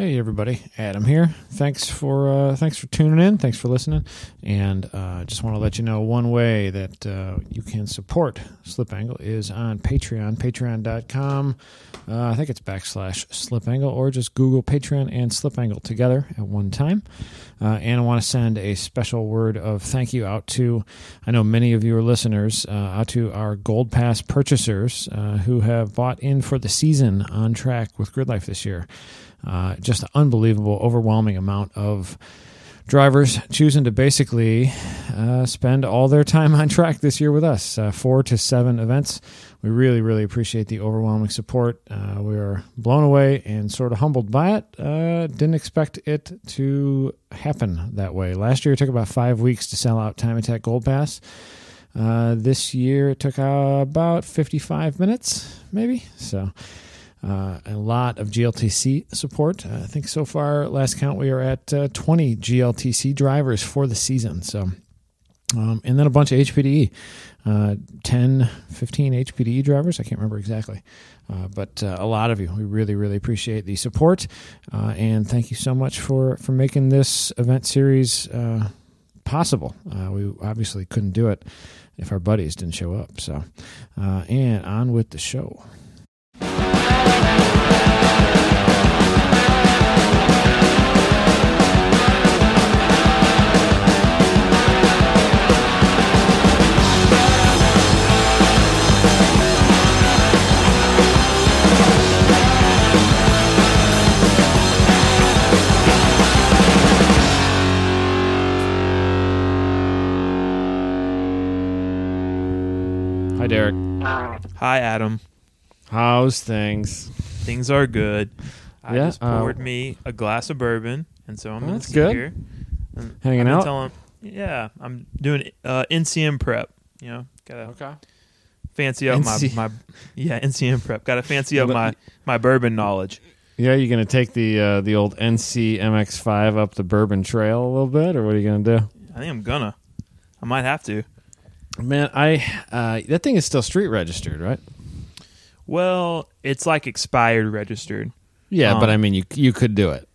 Hey everybody, Adam here. Thanks for uh, thanks for tuning in. Thanks for listening, and uh, just want to let you know one way that uh, you can support Slip Angle is on Patreon. Patreon.com. Uh, I think it's backslash Slip Angle, or just Google Patreon and Slip Angle together at one time. Uh, and I want to send a special word of thank you out to I know many of you are listeners uh, out to our Gold Pass purchasers who have bought in for the season on track with GRIDLIFE this year. Uh, just an unbelievable, overwhelming amount of drivers choosing to basically uh, spend all their time on track this year with us. Uh, four to seven events. We really, really appreciate the overwhelming support. Uh, we are blown away and sort of humbled by it. Uh, didn't expect it to happen that way. Last year it took about five weeks to sell out Time Attack Gold Pass. Uh, this year it took about 55 minutes, maybe. So uh, a lot of GLTC support. Uh, I think so far, last count, we are at uh, 20 GLTC drivers for the season. So, um, and then a bunch of HPDE, uh, 10, 15 HPDE drivers. I can't remember exactly. Uh, but uh, a lot of you, we really, really appreciate the support, and thank you so much for for making this event series possible. we obviously couldn't do it if our buddies didn't show up. So, and on with the show. Hi, Derek. Hi, Adam. How's things? Things are good. I Yeah, just uh, poured me a glass of bourbon, and so I'm Well, gonna that's sit good. here. and Hanging I've been out? telling- yeah, I'm doing uh, NCM prep. You know, gotta Okay. fancy up NC my my yeah NCM prep. Gotta fancy up my my bourbon knowledge. Yeah, you gonna take the uh, the old NC MX5 up the Bourbon Trail a little bit, or what are you gonna do? I think I'm gonna. I might have to. Man, I uh, that thing is still street registered, right? Well, it's like expired registered. Yeah, Um, but I mean, you you could do it.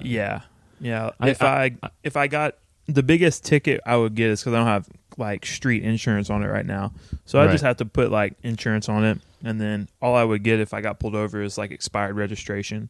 Yeah, yeah. I- if I- I, if I got the biggest ticket I would get is because I don't have like street insurance on it right now, so I just have to put like insurance on it, and then all I would get if I got pulled over is like expired registration.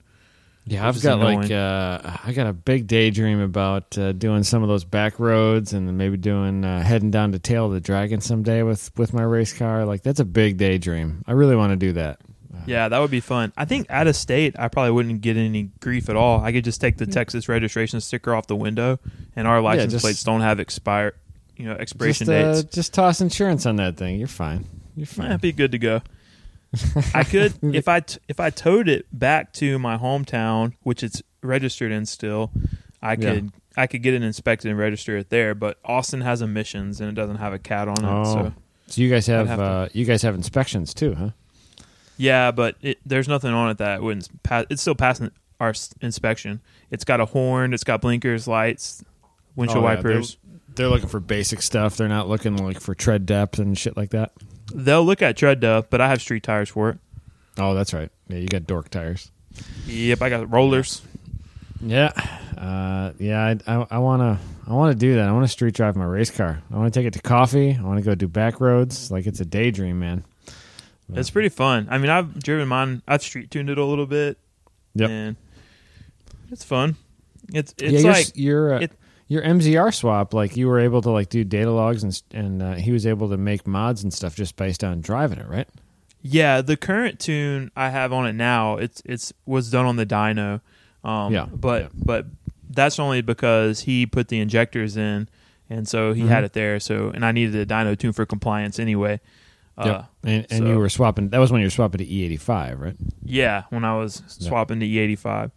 Yeah, I've got like uh, I got a big daydream about uh, doing some of those back roads, and maybe doing uh, heading down to Tail of the Dragon someday with with my race car. Like that's a big daydream. I really want to do that. Yeah, that would be fun. I think out of state, I probably wouldn't get any grief at all. I could just take the Texas registration sticker off the window, and our license just- plates don't have expire, you know, expiration just, uh, dates. just toss insurance on that thing. You're fine. You're Yeah, fine. be good to go. I could if I t- if I towed it back to my hometown, which it's registered in still. I Yeah. could I could get it inspected and register it there, but Austin has emissions and it doesn't have a cat on it. Oh. So So you guys have, have to- uh, you guys have inspections too, huh? yeah, but it, there's nothing on it that wouldn't pass. It's still passing our inspection. It's got a horn. It's got blinkers, lights, windshield Oh, yeah, wipers. They're looking for basic stuff. They're not looking like for tread depth and shit like that. They'll look at tread depth, but I have street tires for it. Oh, that's right. Yeah, you got dork tires. Yep, I got rollers. Yeah, uh, yeah. I, I, I wanna, I wanna do that. I want to street drive my race car. I want to take it to coffee. I want to go do back roads. Like it's a daydream, man. It's pretty fun. I mean, I've driven mine. I've street tuned it a little bit. Yep. And it's fun. It's yeah, it's your, like your uh, it- your MZR swap. Like you were able to like do data logs and and uh, he was able to make mods and stuff just based on driving it, right? yeah, the current tune I have on it now. It's it's was done on the dyno. Um, Yeah, But yeah. but that's only because he put the injectors in, and so he Mhm. had it there. So and I needed a dyno tune for compliance anyway. Uh, Yep. And, and so- you were swapping. That was when you were swapping to E85, right? Yeah, when I was swapping to E85.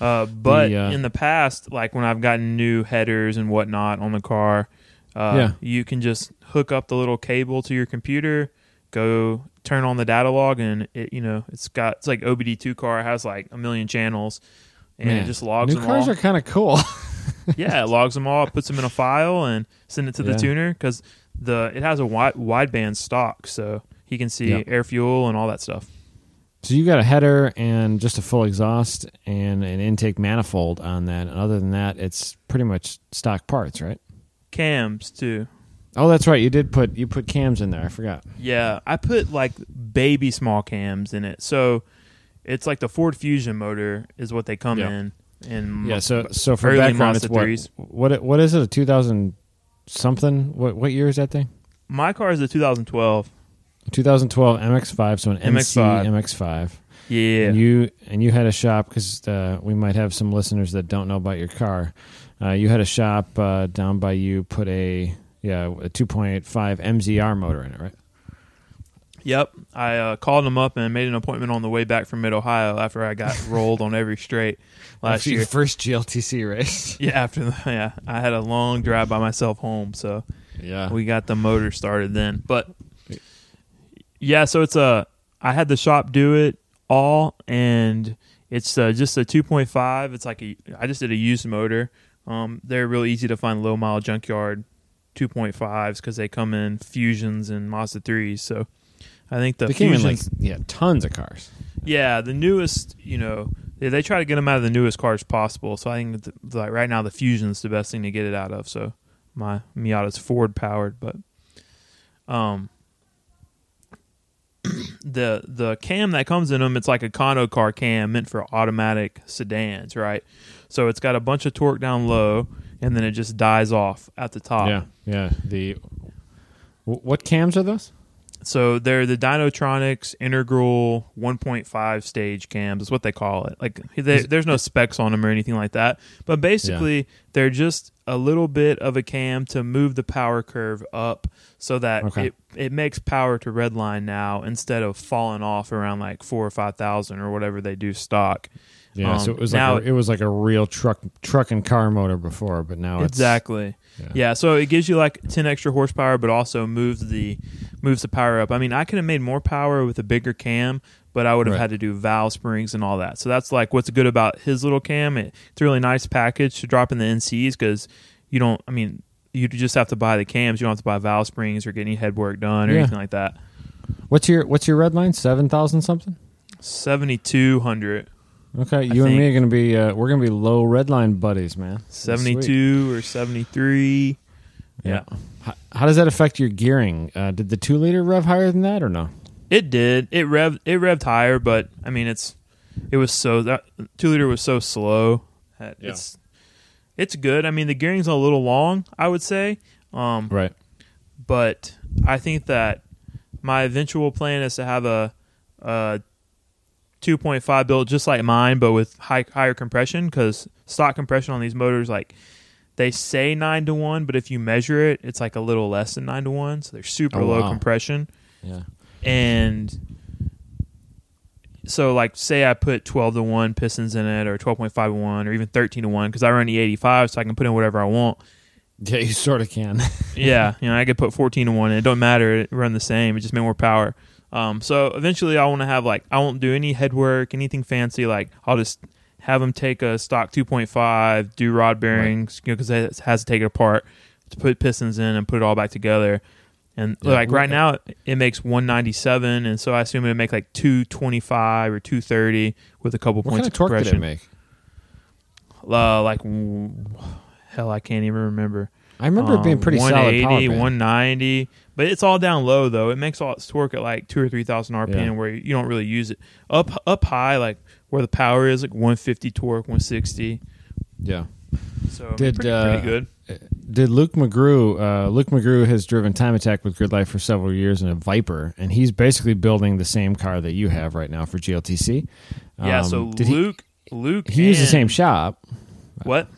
Uh, but The, uh, in the past, like when I've gotten new headers and whatnot on the car, uh, Yeah. you can just hook up the little cable to your computer, go turn on the data log, and it you know it's got it's like OBD2 car has like a million channels, and Man, it just logs them all. New cars all. are kind of cool. yeah, it logs them all, puts them in a file, and send it to Yeah. the tuner because the it has a wide wideband stock, so he can see Yep. air fuel and all that stuff. So you got a header and just a full exhaust and an intake manifold on that. And other than that, it's pretty much stock parts, right? Cams too. Oh, that's right. You did put you put cams in there. I forgot. Yeah, I put like baby small cams in it. So it's like the Ford Fusion motor is what they come Yeah. in. And Yeah. So so for background, it's what, what what is it? A two thousand something? What what year is that thing? my car is a 2012. 2012 MX5. So an MX-5. MX5. Yeah. And you and you had a shop because uh, we might have some listeners that don't know about your car. Uh, you had a shop uh, down by you. Put a yeah a 2.5 MZR motor in it, right? Yep. I uh, called them up and made an appointment on the way back from Mid Ohio after I got rolled on every straight last After year. your first GLTC race. Yeah, after the, yeah, I had a long drive by myself home, so yeah. we got the motor started then. But yeah, so it's a I had the shop do it all, and it's uh, just a 2.5. It's like a I just did a used motor. Um, they're really easy to find low mile junkyard 2.5s because they come in fusions and Mazda 3s. So I think the they came in like fusions, yeah tons of cars. yeah, the newest, you know, they, they try to get them out of the newest cars possible. So I think the, like right now the Fusion's the best thing to get it out of. So my Miata's Ford powered, but um, the the cam that comes in them, it's like a condo car cam meant for automatic sedans, right? So it's got a bunch of torque down low, and then it just dies off at the top. Yeah, yeah. The what cams are those? So they're the Dynotronics integral 1.5 stage cams. Is what they call it. Like they, there's no specs on them or anything like that. But basically, they're just a little bit of a cam to move the power curve up, so that Okay. it it makes power to redline now instead of falling off around like four or five thousand or whatever they do stock. Yeah, so Um, it was now- like a, it was like a real truck truck and car motor before, but now it's exactly. Yeah. Yeah, so it gives you like 10 extra horsepower, but also moves the moves the power up. I mean, I could have made more power with a bigger cam, but I would have Right. had to do valve springs and all that. So that's like what's good about his little cam. It, it's a really nice package to drop in the NCs because you don't. I mean, you just have to buy the cams. You don't have to buy valve springs or get any head work done or Yeah. anything like that. What's your what's your red line? Seven thousand something. 7200, Okay, you and me are gonna be uh, we're gonna be low red line buddies, man. 72 or 73. Yeah. How, how does that affect your gearing? Uh, did the two liter rev higher than that or no? It did. It rev It revved higher, but I mean, it's it was so that two liter was so slow. that Yeah. It's it's good. I mean, the gearing's a little long, I would say. Um, Right. but I think that my eventual plan is to have a, a 2.5 built just like mine, but with high, higher compression because stock compression on these motors, like they say nine to one, but if you measure it, it's like a little less than nine to one. So they're super Oh, low wow. compression. Yeah. And so, like, say I put 12 to 1 pistons in it, or 12.5 to 1, or even 13 to 1, because I run the 85, so I can put in whatever I want. Yeah, you sort of can. yeah, you know, I could put 14 to 1, and it don't matter. It run the same. It just made more power. Um, so eventually, I want to have, like, I won't do any head work, anything fancy. Like, I'll just have them take a stock 2.5, do rod bearings, you know, because it has to take it apart to put pistons in and put it all back together. And Yeah. like right now, it makes 197, and so I assume it'd make like 225 or 230 with a couple what points kind of torque did it compression. make? Uh, like hell, I can't even remember. I remember it being Um, pretty solid 180, power 190, but it's all down low though. It makes all its torque at like two or three thousand RPM, Yeah. where you don't really use it. Up up high, like where the power is, like 150 torque, 160. Yeah. So Did, pretty, uh, pretty good. Did Luke McGrew? Uh, Luke McGrew has driven Time Attack with GRIDLIFE for several years in a Viper, and he's basically building the same car that you have right now for GLTC. Yeah. Um, So did he- Luke, Luke, he, used the same shop. What?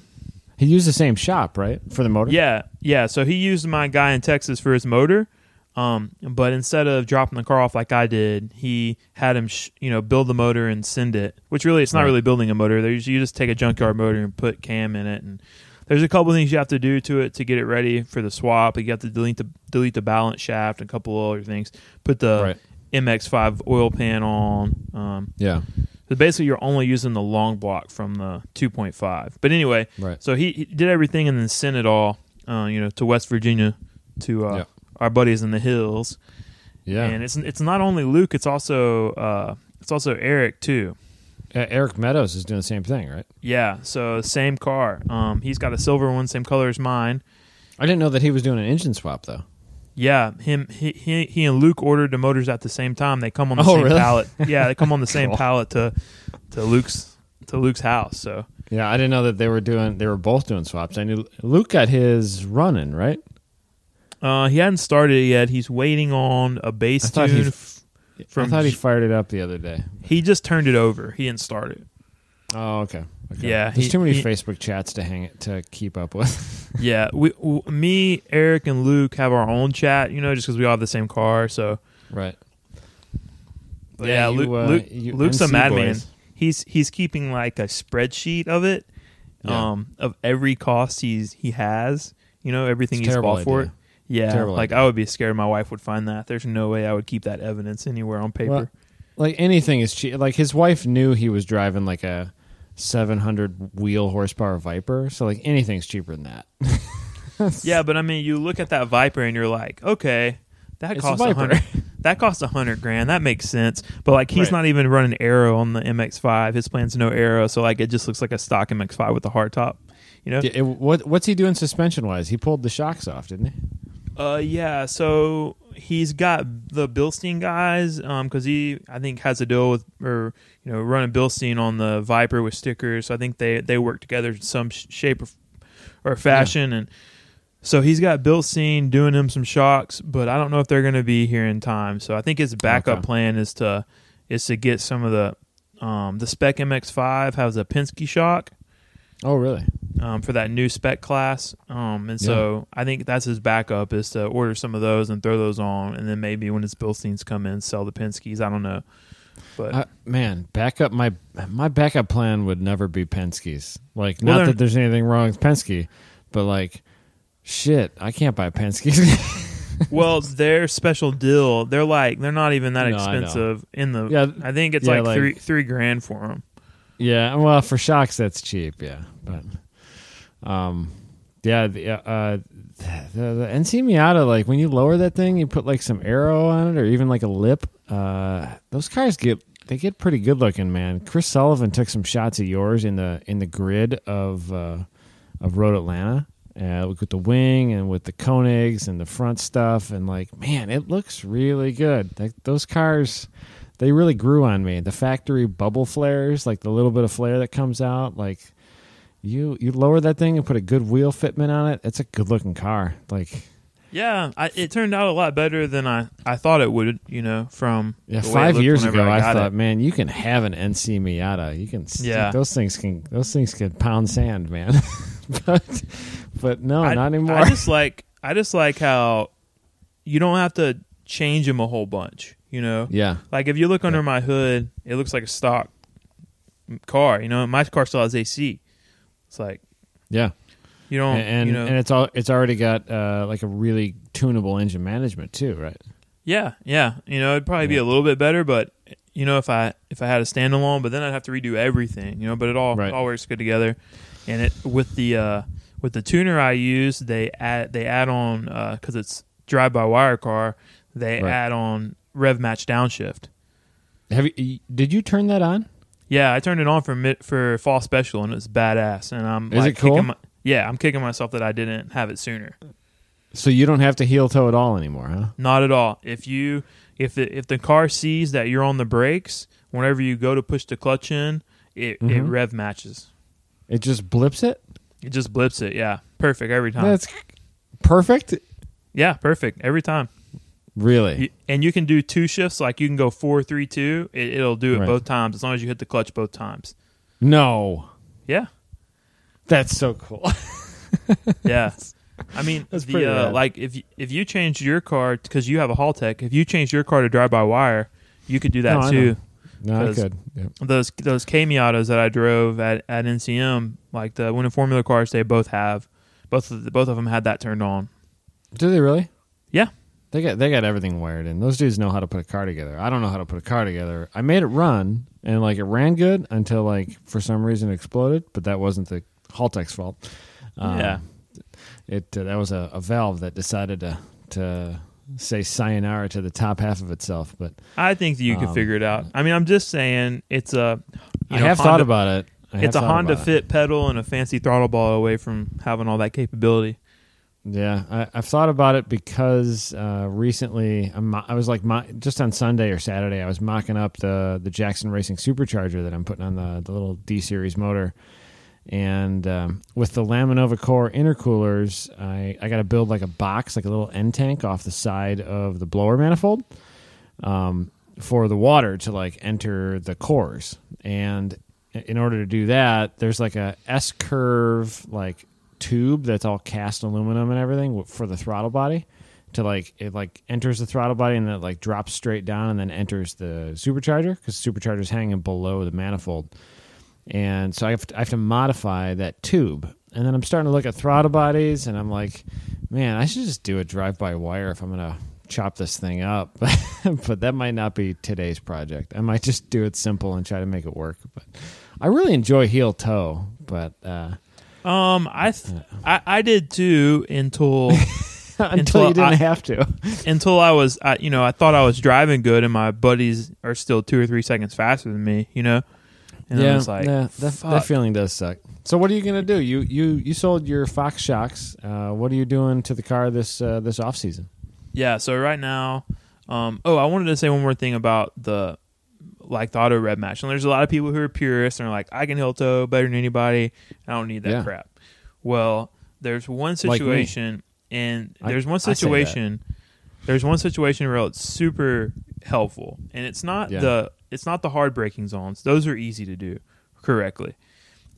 He used the same shop, right, for the motor. Yeah, yeah. So he used my guy in Texas for his motor, um, but instead of dropping the car off like I did, he had him, sh- you know, build the motor and send it. Which really, it's not Right. really building a motor. There's you just take a junkyard motor and put cam in it, and there's a couple things you have to do to it to get it ready for the swap. You have to delete the delete the balance shaft and a couple other things. Put the Right. MX5 oil pan on. Um, Yeah. so basically, you're only using the long block from the 2.5. But anyway, Right. so he, he did everything and then sent it all, uh, you know, to West Virginia to uh, Yeah. our buddies in the hills. Yeah. And it's it's not only Luke; it's also uh, it's also Eric too. Uh, Eric Meadows is doing the same thing, right? Yeah, so same car. Um, he's got a silver one, same color as mine. I didn't know that he was doing an engine swap though. Yeah, him he he, he and Luke ordered the motors at the same time. They come on the Oh, same really? pallet. Yeah, they come on the same Cool. pallet to to Luke's to Luke's house. So Yeah, I didn't know that they were doing. They were both doing swaps. I knew Luke got his running right. uh, he hadn't started it yet. He's waiting on a base I tune. he- f- From I thought he fired it up the other day. he just turned it over. He didn't start it. Oh, okay. okay. Yeah, there's he- too many he- Facebook chats to hang it to keep up with. Yeah, we, w me, Eric, and Luke have our own chat. You know, just because we all have the same car. So, right. but Yeah, yeah, you, Luke, uh, Luke you Luke's a madman. boys. He's he's keeping like a spreadsheet of it, Yeah. um, of every cost he's he has. You know, everything It's he's bought for it. Yeah, Terrible like idea. I would be scared my wife would find that. There's no way I would keep that evidence anywhere on paper. Well, Like anything is cheap. Like his wife knew he was driving like a 700 wheel horsepower Viper, so like anything's cheaper than that. yeah, but I mean, you look at that Viper and you're like, okay, that It's costs a hundred. That costs a hundred grand. That makes sense. But like, he's Right. not even running aero on the MX-5. His plan's no aero, so like, it just looks like a stock MX-5 with a hard top. You know? It- what what's he doing suspension wise? He pulled the shocks off, didn't he? Uh, yeah. So he's got the Bilstein guys, um, because he I think has a deal with or you know running Bilstein on the Viper with stickers. So I think they they work together in some sh- shape or, or fashion, and so he's got Bilstein doing him some shocks, but I don't know if they're going to be here in time. So I think his backup Okay. plan is to is to get some of the um the Spec MX5 has a Penske shock Oh, really? um, for that new spec class. Um, and so I think that's his backup is to order some of those and throw those on, and then maybe when his Bilsteins come in, sell the Penske's. I don't know, but Uh, man, backup my my backup plan would never be Penske's. Like, Well, not that there's anything wrong with Penske, but like, shit, I can't buy Penske's. well, their special deal, they're like they're not even that No, expensive in the. Yeah, I think it's yeah, like, like- three three grand for them. Yeah, well, for shocks that's cheap. Yeah, but um, yeah, the, uh, the, the NC Miata, like when you lower that thing, you put like some aero on it, or even like a lip. Uh, those cars get they get pretty good looking, man. Chris Sullivan took some shots of yours in the in the grid of uh, of Road Atlanta. Uh, with the wing and with the Konigs and the front stuff, and like, man, it looks really good. Like, those cars, they really grew on me. The factory bubble flares, like the little bit of flare that comes out, like you you lower that thing and put a good wheel fitment on it. It's a good looking car. Like Yeah, I, it turned out a lot better than I, I thought it would. You know, from yeah, five years ago, I, got thought, it. man, you can have an NC Miata. You can, Yeah. those things can those things can pound sand, man. but but no, I, not anymore. I just like I just like how you don't have to change them a whole bunch. You know, yeah, Like if you look under Yeah. my hood, it looks like a stock car. You know, my car still has AC. It's like yeah, you don't, and and, you know, and it's all it's already got uh, like a really tunable engine management too, right? yeah, yeah. You know, it'd probably be a little bit better, but you know, if I if I had a standalone, but then I'd have to redo everything. You know, but it all Right. all works good together. And it with the uh with the tuner I use, they add they add on because it's drive by wire car. They Right. add on rev match downshift. Have you? Did you turn that on? Yeah, I turned it on for mid, for fall special and it's badass. And I'm Is like it cool? my, yeah, I'm kicking myself that I didn't have it sooner. So you don't have to heel toe at all anymore, huh? Not at all. If you if the if the car sees that you're on the brakes, whenever you go to push the clutch in, it, it Mhm. rev matches. It just blips it. It just blips it. Yeah, perfect every time. That's perfect. yeah, perfect every time. Really? And you can do two shifts. Like you can go four, three, two. It, it'll do it Right. both times as long as you hit the clutch both times. no. Yeah, That's so cool. yeah. I mean, That's the, uh, like if you, if you changed your car because you have a Haltech, if you change your car to drive by wire, you could do that No, too. no, I could. Yeah. those those K Miatas that I drove at, at NCM, like the Winning Formula cars, they both have both of the, both of them had that turned on. Do they really? Yeah. They got they got everything wired in. Those dudes know how to put a car together. I don't know how to put a car together. I made it run and like it ran good until like for some reason it exploded, but that wasn't the Haltech's fault. Um, Yeah. It uh, that was a, a valve that decided to to say sayonara to the top half of itself. But I think you could Um, figure it out. I mean, I'm just saying it's a. you I know, have Honda- thought about it. It's a Honda about it. Fit pedal and a fancy throttle ball away from having all that capability. Yeah, I, I've thought about it because uh, recently I'm, I was like mo- just on Sunday or Saturday I was mocking up the the Jackson Racing Supercharger that I'm putting on the the little D series motor, and um, with the Laminova Core intercoolers, I I got to build like a box like a little end tank off the side of the blower manifold, um, for the water to like enter the cores, and in order to do that, there's like a S curve like tube that's all cast aluminum and everything for the throttle body to like it like enters the throttle body and then it like drops straight down and then enters the supercharger because supercharger is hanging below the manifold. And so I have, to, I have to modify that tube. And then i'm starting to look at throttle bodies and i'm like man i should just do a drive-by wire if i'm gonna chop this thing up. But that might not be today's project. I might just do it simple and try to make it work. But i really enjoy heel toe but uh Um, I, th- I I did too until until, Until you didn't I- have to. until I was I, you know I thought I was driving good and my buddies are still two or three seconds faster than me. You know, and I was like, yeah, that, that feeling does suck. So what are you gonna do? You you you sold your Fox shocks. Uh, what are you doing to the car this uh, this off season? Yeah, so right now, um, oh, I wanted to say one more thing about the like the auto rev match. And there's a lot of people who are purists and are like, I can heel toe better than anybody. I don't need that Yeah. crap. Well, there's one Like situation, and there's one I that. situation. There's one situation where it's super helpful, and it's not Yeah. the it's not the hard braking zones. Those are easy to do correctly.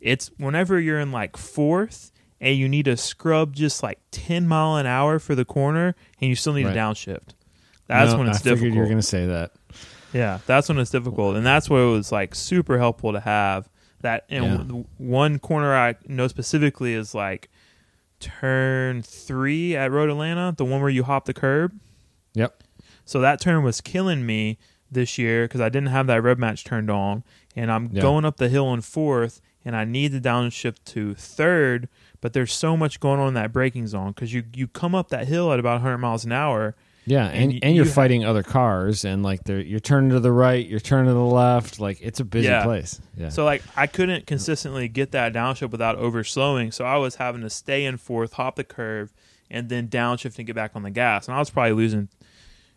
It's whenever you're in like fourth and you need to scrub just like 10 mile an hour for the corner and you still need Right. a downshift. That's No, when it's I figured difficult. You're gonna say that. Yeah, that's when it's difficult, and that's where it was like super helpful to have that. And Yeah. w- one corner I know specifically is like turn three at Road Atlanta, the one where you hop the curb. Yep. So that turn was killing me this year because I didn't have that rev match turned on, and I'm Yeah. going up the hill in fourth, and I need the downshift to third. But there's so much going on in that braking zone because you you come up that hill at about 100 miles an hour. Yeah, And and and, you're you fighting other cars, and like they're you're turning to the right, you're turning to the left. Like it's a busy Yeah. place. Yeah. So like I couldn't consistently get that downshift without overslowing, so I was having to stay in fourth, hop the curve, and then downshift and get back on the gas, and I was probably losing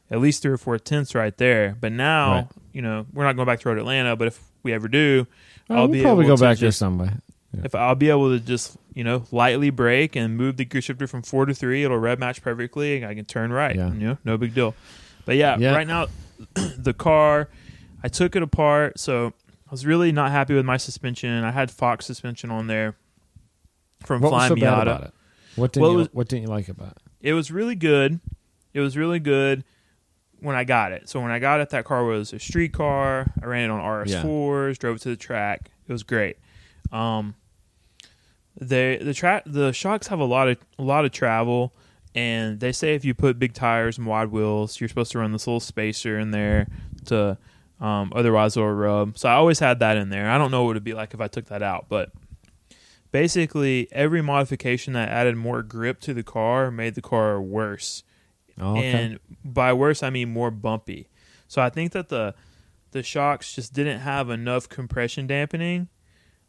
at least three or four tenths right there. But now, Right. you know, we're not going back to Road Atlanta, but if we ever do, Oh, I'll we'll be probably go back there just, some way. If I'll be able to just you know lightly brake and move the gear shifter from four to three, it'll rev match perfectly, and I can turn right. Yeah. You know, no big deal. But yeah, Yeah. right now the car, I took it apart, so I was really not happy with my suspension. I had Fox suspension on there from What Flying so Miata. about it? What didn't Well, you, was- What didn't you like about it? It was really good. It was really good when I got it. So when I got it, that car was a street car. I ran it on RS4s, drove it to the track. It was great. Um, they the track the shocks have a lot of a lot of travel, and they say if you put big tires and wide wheels, you're supposed to run this little spacer in there to. Um, otherwise, it'll rub. So I always had that in there. I don't know what it'd be like if I took that out, but basically every modification that added more grip to the car made the car worse. Oh, okay. And by worse, I mean more bumpy. So I think that the the shocks just didn't have enough compression dampening.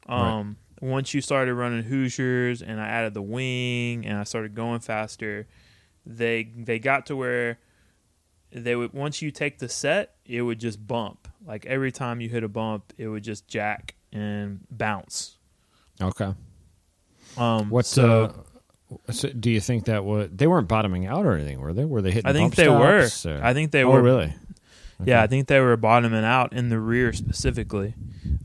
Um, Once you started running Hoosiers, and I added the wing, and I started going faster, they they got to where they would once you take the set, it would just bump. Like every time you hit a bump, it would just jack and bounce. okay. Um, What? so uh, so do you think that was they weren't bottoming out or anything? Were they? Were they hitting? I think they were. or- I think they oh, were. really? Yeah, I think they were bottoming out in the rear specifically.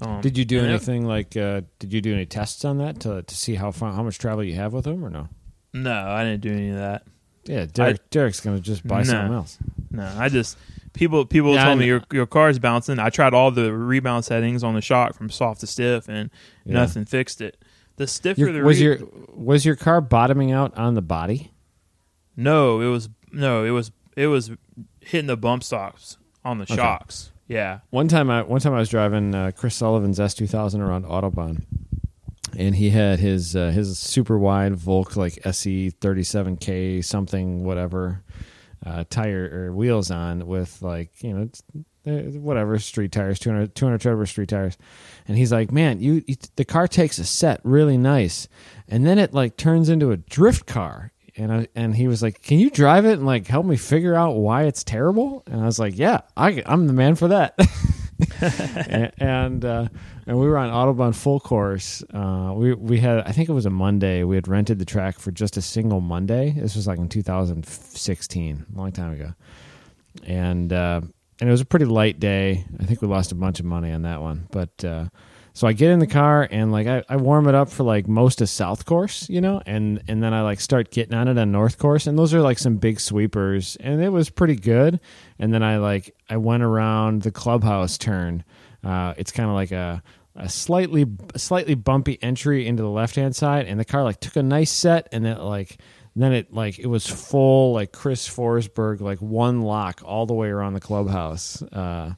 Um, Did you do and it- anything like? Uh, did you do any tests on that to to see how far, how much travel you have with them or no? No, I didn't do any of that. Yeah, Derek, Derek's gonna just buy No. something else. No, I just people people Yeah, told me your your car's bouncing. I tried all the rebound settings on the shock from soft to stiff, and Yeah. nothing fixed it. The stiffer Your- the was re- your was your car bottoming out on the body? no, it was no, it was it was hitting the bump stops on the Okay. shocks. Yeah, One time, I one time I was driving uh, Chris Sullivan's S two thousand around Autobahn, and he had his uh, his super wide Volk like SE thirty seven K something whatever, uh, tire or wheels on with like you know it's, whatever street tires 200 200 tread street tires and he's like man you, you the car takes a set really nice and then it like turns into a drift car and I, and he was like can you drive it and like help me figure out why it's terrible and i was like yeah I, i'm the man for that and and, uh, and we were on Autobahn full course. Uh, we we had I think it was a Monday. We had rented the track for just a single Monday. This was like in 2016, a long time ago, and uh, and it was a pretty light day. I think we lost a bunch of money on that one, but. So I get in the car and like I, I warm it up for like most of South Course, you know, and and then I like start getting on it on North Course, and those are like some big sweepers, and it was pretty good. And then I like I went around the clubhouse turn. Uh, it's kind of like a a slightly slightly bumpy entry into the left hand side, and the car like took a nice set, and then like then it like it was full like Chris Forsberg like one lock all the way around the clubhouse. Uh,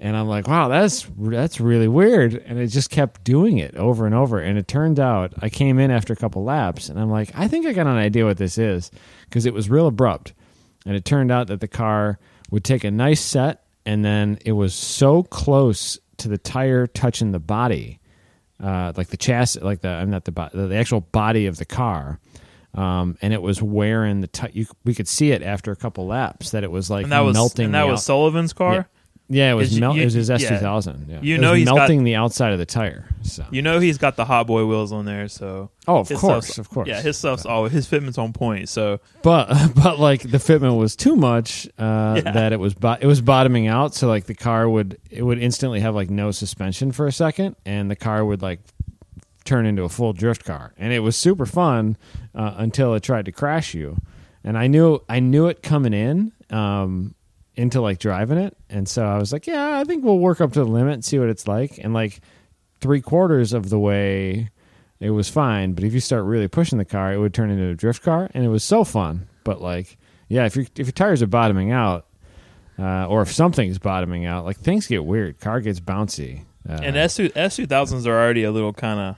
and I'm like, wow, that's that's really weird. And it just kept doing it over and over. And it turned out I came in after a couple laps, and I'm like, I think I got an idea what this is because it was real abrupt. And it turned out that the car would take a nice set, and then it was so close to the tire touching the body, uh, like the chassis, like the I'm not the the actual body of the car. Um, and it was wearing the t- we could see it after a couple laps that it was like and that was, melting. And that was Sullivan's car. Yeah. Yeah, it was Is- mel- you- it was his S two thousand. Yeah. You It know he's got- melting the outside of the tire. So. You know he's got the hot boy wheels on there, so oh, of course, of course. Yeah, his stuff's always his fitment's on point. So but but like the fitment was too much uh, Yeah. that it was bo- it was bottoming out. So like the car would it would instantly have like no suspension for a second, and the car would like turn into a full drift car, and it was super fun uh, until it tried to crash you. And I knew I knew it coming in. Um, into like driving it. And so i was like yeah i think we'll work up to the limit see what it's like. And like three quarters of the way it was fine. But if you start really pushing the car it would turn into a drift car. And it was so fun. But like yeah if your if your tires are bottoming out uh, or if something's bottoming out like things get weird. Car gets bouncy. Uh, and S S two thousands are already a little kind of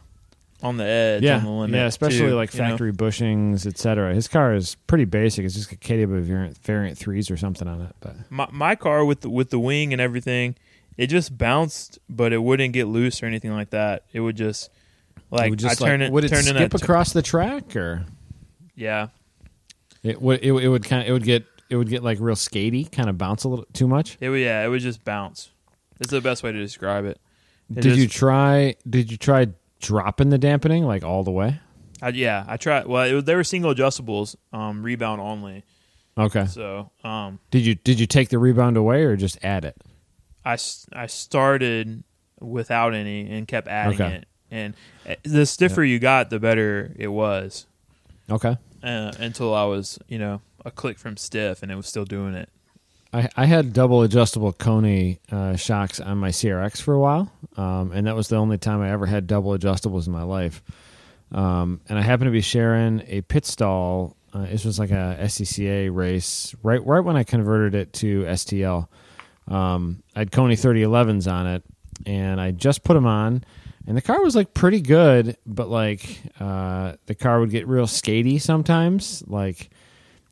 on the edge, yeah on the limit. yeah especially too, like you know? factory bushings etc his car is pretty basic it's just a KW variant variant threes or something on it but My my car with the, with the wing and everything, it just bounced, but it wouldn't get loose or anything like that. It would just like it would just I turn like, it would it turn skip across the track or yeah. It would it, it would kind of it would get it would get like real skatey, kind of bounce a little too much. It would yeah, it would just bounce. It's the best way to describe it. It did you try? Did you try dropping the dampening like all the way? I, yeah, I tried. Well, it was, they were single adjustables, um, rebound only. Okay. So um, Did you did you take the rebound away or just add it? I, I started without any and kept adding Okay. it. And uh, the stiffer you got, the better it was. Okay. Uh, until I was, you know, a click from stiff, and it was still doing it. I, I had double adjustable Koni uh, shocks on my CRX for a while, um, and that was the only time I ever had double adjustables in my life. Um, and I happened to be sharing a pit stall. Uh, this was like a SCCA race right right when I converted it to STL. Um, I had Koni 3011s on it, and I just put them on, and the car was like pretty good, but like uh, the car would get real skatey sometimes, like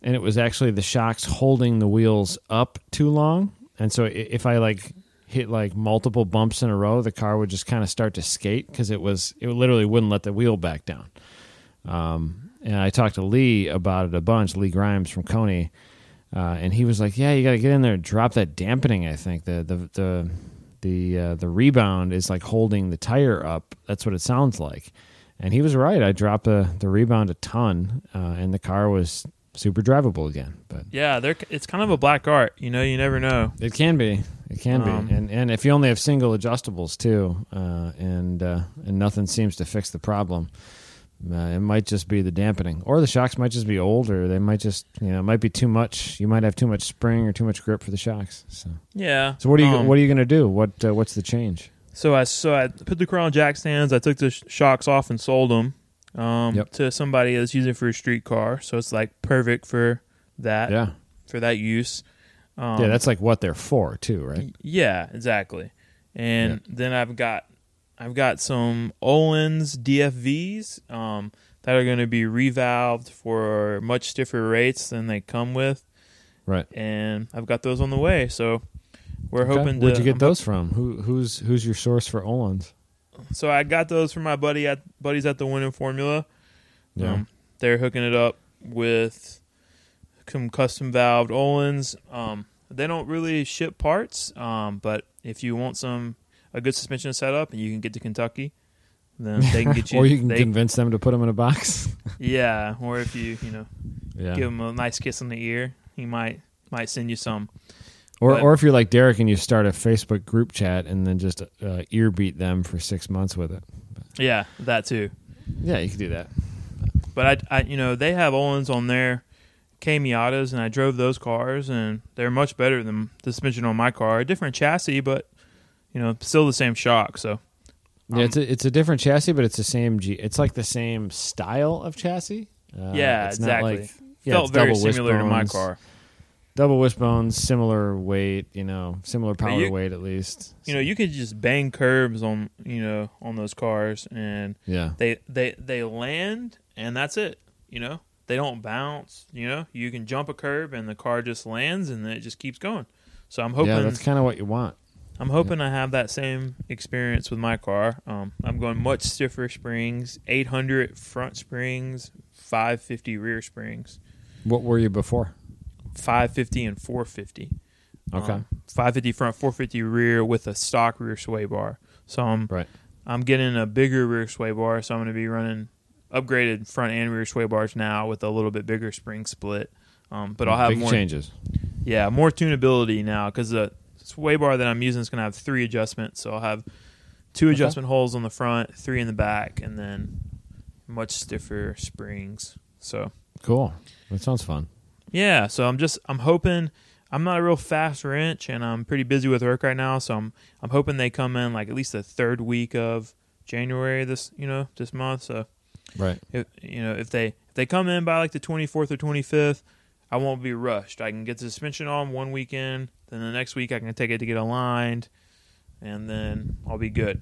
and it was actually the shocks holding the wheels up too long. And so if I like hit like multiple bumps in a row, the car would just kind of start to skate because it was it literally wouldn't let the wheel back down. Um, and I talked to Lee about it a bunch, Lee Grimes from Koni, uh, and he was like, "Yeah, you got to get in there and drop that dampening. I think the the the the uh, the rebound is like holding the tire up. That's what it sounds like." And he was right. I dropped the the rebound a ton, uh, and the car was super drivable again. But Yeah, they're, it's kind of a black art. You know, you never know. it can be, it can Um, be, and and if you only have single adjustables too, uh, and uh, and nothing seems to fix the problem, uh, it might just be the dampening, or the shocks might just be old, or they might just you know it might be too much. You might have too much spring or too much grip for the shocks. So Yeah. so what are you Um, what are you gonna do? What uh, what's the change? So I so I put the car on jack stands. I took the sh- shocks off and sold them um, Yep. to somebody that's using it for a street car. So it's like perfect for that Yeah, for that use. Um, yeah, that's like what they're for too, right? yeah, exactly. And then I've got I've got some Öhlins DFVs um, that are going to be revalved for much stiffer rates than they come with. Right. and I've got those on the way. So we're Okay. hoping. To, Where'd you get I'm those from? Who who's who's your source for Öhlins? So I got those from my buddy at buddies at the Winning Formula. Yeah. Um, they're hooking it up with some custom valved Öhlins. Um, they don't really ship parts, um, but if you want some a good suspension setup and you can get to Kentucky, then they can get you. or you can they- convince them to put them in a box. yeah, or if you you know yeah. give them a nice kiss on the ear, he might might send you some. Or but- or if you're like Derek and you start a Facebook group chat and then just uh, ear beat them for six months with it. Yeah, that too. Yeah, you could do that. But I, I you know, they have Öhlins on their K Miatas, and I drove those cars, and they're much better than the suspension on my car. A different chassis, but you know, still the same shock. So Yeah, it's a, it's a different chassis, but it's the same G. It's like the same style of chassis. Uh, yeah, exactly. Like, yeah, Felt very similar to my car. Double wishbones, similar weight. You know, similar power you- weight at least. You know, you could just bang curbs on you know on those cars, and yeah, they they they land, and that's it. You know, they don't bounce. You know, you can jump a curb, and the car just lands, and then it just keeps going. So I'm hoping yeah, that's kind of what you want. I'm hoping I have that same experience with my car. Um, I'm going much stiffer springs, 800 front springs, 550 rear springs, What were you before? 550 and 450. Okay, Um, 550 front, 450 rear with a stock rear sway bar. So I'm right. I'm getting a bigger rear sway bar. So I'm going to be running upgraded front and rear sway bars now with a little bit bigger spring split. Um, but I'll have Big more changes. Yeah, more tunability now because the sway bar that I'm using is going to have three adjustments. So I'll have two Okay. adjustment holes on the front, three in the back, and then much stiffer springs. So Cool. That sounds fun. Yeah, so I'm just I'm hoping I'm not a real fast wrench, and I'm pretty busy with work right now. So I'm I'm hoping they come in like at least the third week of January this you know this month. So Right. if you know if they if they come in by like the 24th or 25th i won't be rushed i can get the suspension on one weekend then the next week i can take it to get aligned and then i'll be good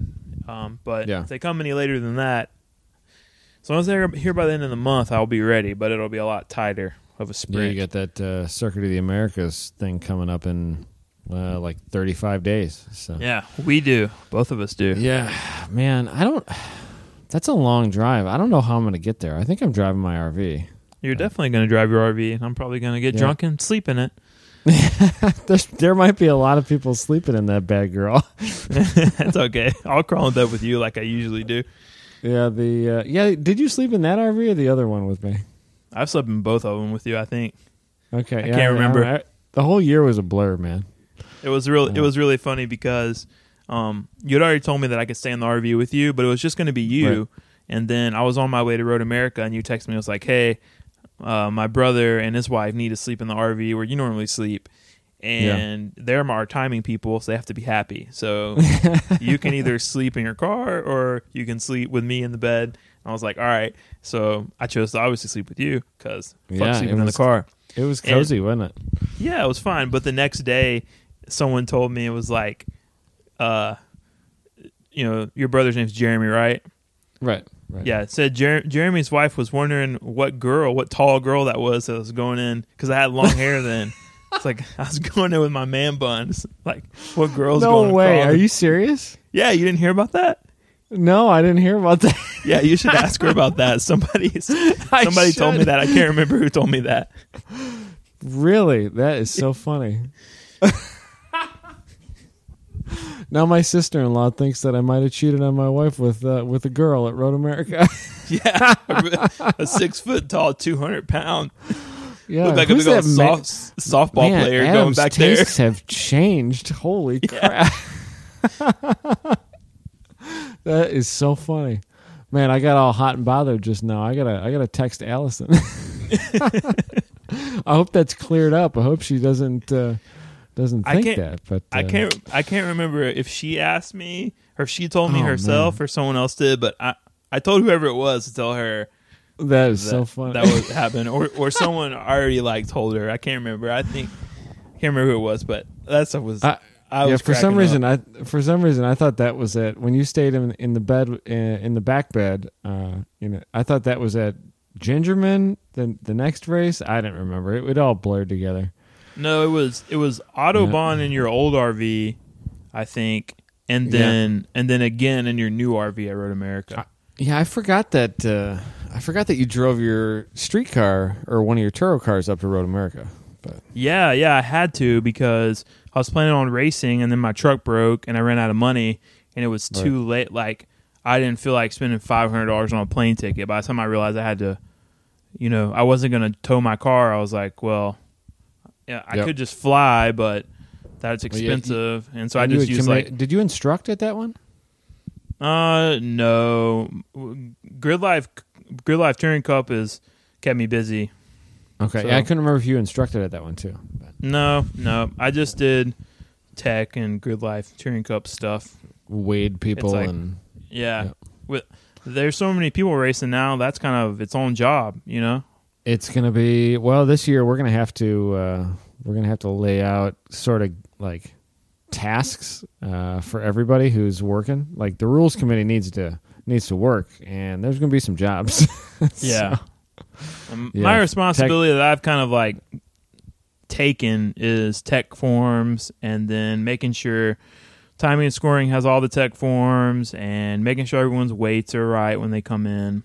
um, but Yeah. if they come any later than that as long as they're here by the end of the month i'll be ready but it'll be a lot tighter of a Yeah, you got that uh, Circuit of the Americas thing coming up in uh, like 35 days. So yeah we do both of us do Yeah, man, I don't. That's a long drive. I don't know how I'm going to get there. I think I'm driving my RV. you're definitely going to drive your rv and i'm probably going to get Yeah. drunk and sleep in it there might be a lot of people sleeping in that bad girl. that's okay i'll crawl in bed with you like i usually do yeah, the uh, yeah. Did you sleep in that RV or the other one with me? I've slept in both of them with you i think Okay, I yeah, can't remember. I- the whole year was a blur, man. It was real. It was really funny because um, you had already told me that I could stay in the RV with you, but it was just going to be you. Right. And then I was on my way to Road America, and you texted me. It was like, "Hey, uh, my brother and his wife need to sleep in the RV where you normally sleep." And they're our timing people, so they have to be happy. So you can either sleep in your car or you can sleep with me in the bed. I was like, all right. So I chose to obviously sleep with you because fuck Yeah, sleeping it in the car. It was cozy, wasn't it? Yeah, it was fine. But the next day, someone told me it was like, uh, you know, your brother's name's Jeremy, right? Right. Right. Yeah, it said Jer- Jeremy's wife was wondering what girl, what tall girl that was that was going in because I had long hair then. It's like I was going there with my man buns. Like, what girl's No going? way. Are you serious? Yeah, you didn't hear about that. No, I didn't hear about that. Yeah, you should ask her about that. Somebody, somebody told me that. I can't remember who told me that. Really? That is so funny. now my sister-in-law thinks that I might have cheated on my wife with uh, with a girl at Road America. Yeah, a six foot tall, two hundred pound, yeah, looked like a big old soft, softball Man, player going Adam's back there. tastes have changed. Holy crap! that is so funny, man. I got all hot and bothered just now. I gotta I gotta text Allison. I hope that's cleared up. I hope she doesn't uh, doesn't think can't- that. But I uh, can't. I can't remember if she asked me or if she told me Oh, herself or someone else did. But I, I told whoever it was to tell her That is that, so funny. that would happen, or or someone already like told her. I can't remember. I think can't remember who it was, but that stuff was. I- I yeah, was for some reason, up. I for some reason I thought that was at when you stayed in in the bed uh, in the back bed. Uh, you know, I thought that was at Gingerman. The the next race, I didn't remember. It, it all blurred together. No, it was it was Autobahn Yeah. in your old RV, I think, and Yeah. then and then again in your new RV at Road America. Yeah, I forgot that. Uh, I forgot that you drove your street car or one of your Turo cars up to Road America. But Yeah, yeah, I had to because I was planning on racing, and then my truck broke, and I ran out of money, and it was too late. Like I didn't feel like spending five hundred dollars on a plane ticket. By the time I realized I had to, you know, I wasn't going to tow my car. I was like, well, yeah, I Yep. could just fly, but that's Well, yeah, you- expensive, and so I just used like, Did you instruct at that one? uh, no, GRIDLIFE, GRIDLIFE Touring Cup has kept me busy. Okay. So- yeah, I couldn't remember if you instructed at that one too. But No, no, I just did tech and GRIDLIFE Touring Cup stuff. Wade people like- and Yeah. Yeah. With there's so many people racing now, that's kind of its own job, you know? it's gonna be well this year. We're gonna have to uh, we're gonna have to lay out sort of like tasks uh, for everybody who's working. Like the rules committee needs to needs to work, and there's gonna be some jobs. Yeah. Um, Yeah, My tech- responsibility that I've kind of like taken is tech forms and then making sure timing and scoring has all the tech forms and making sure everyone's weights are right when they come in.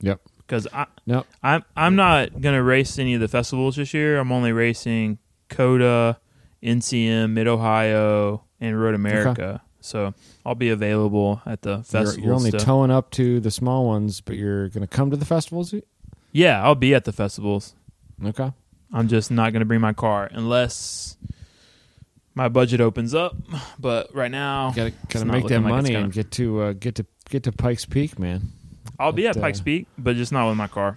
Yep. Because I, Nope. I'm I'm not gonna race any of the festivals this year. I'm only racing COTA, NCM, Mid Ohio, and Road America. So I'll be available at the You're, festival. you're only stuff. towing up to the small ones, but you're gonna come to the festivals. yeah, I'll be at the festivals. Okay. I'm just not gonna bring my car unless my budget opens up. But right now, Gotta gotta make that like money gonna- and get to uh, get to get to Pikes Peak, man. I'll be but, at Pikes uh, Peak, but just not with my car.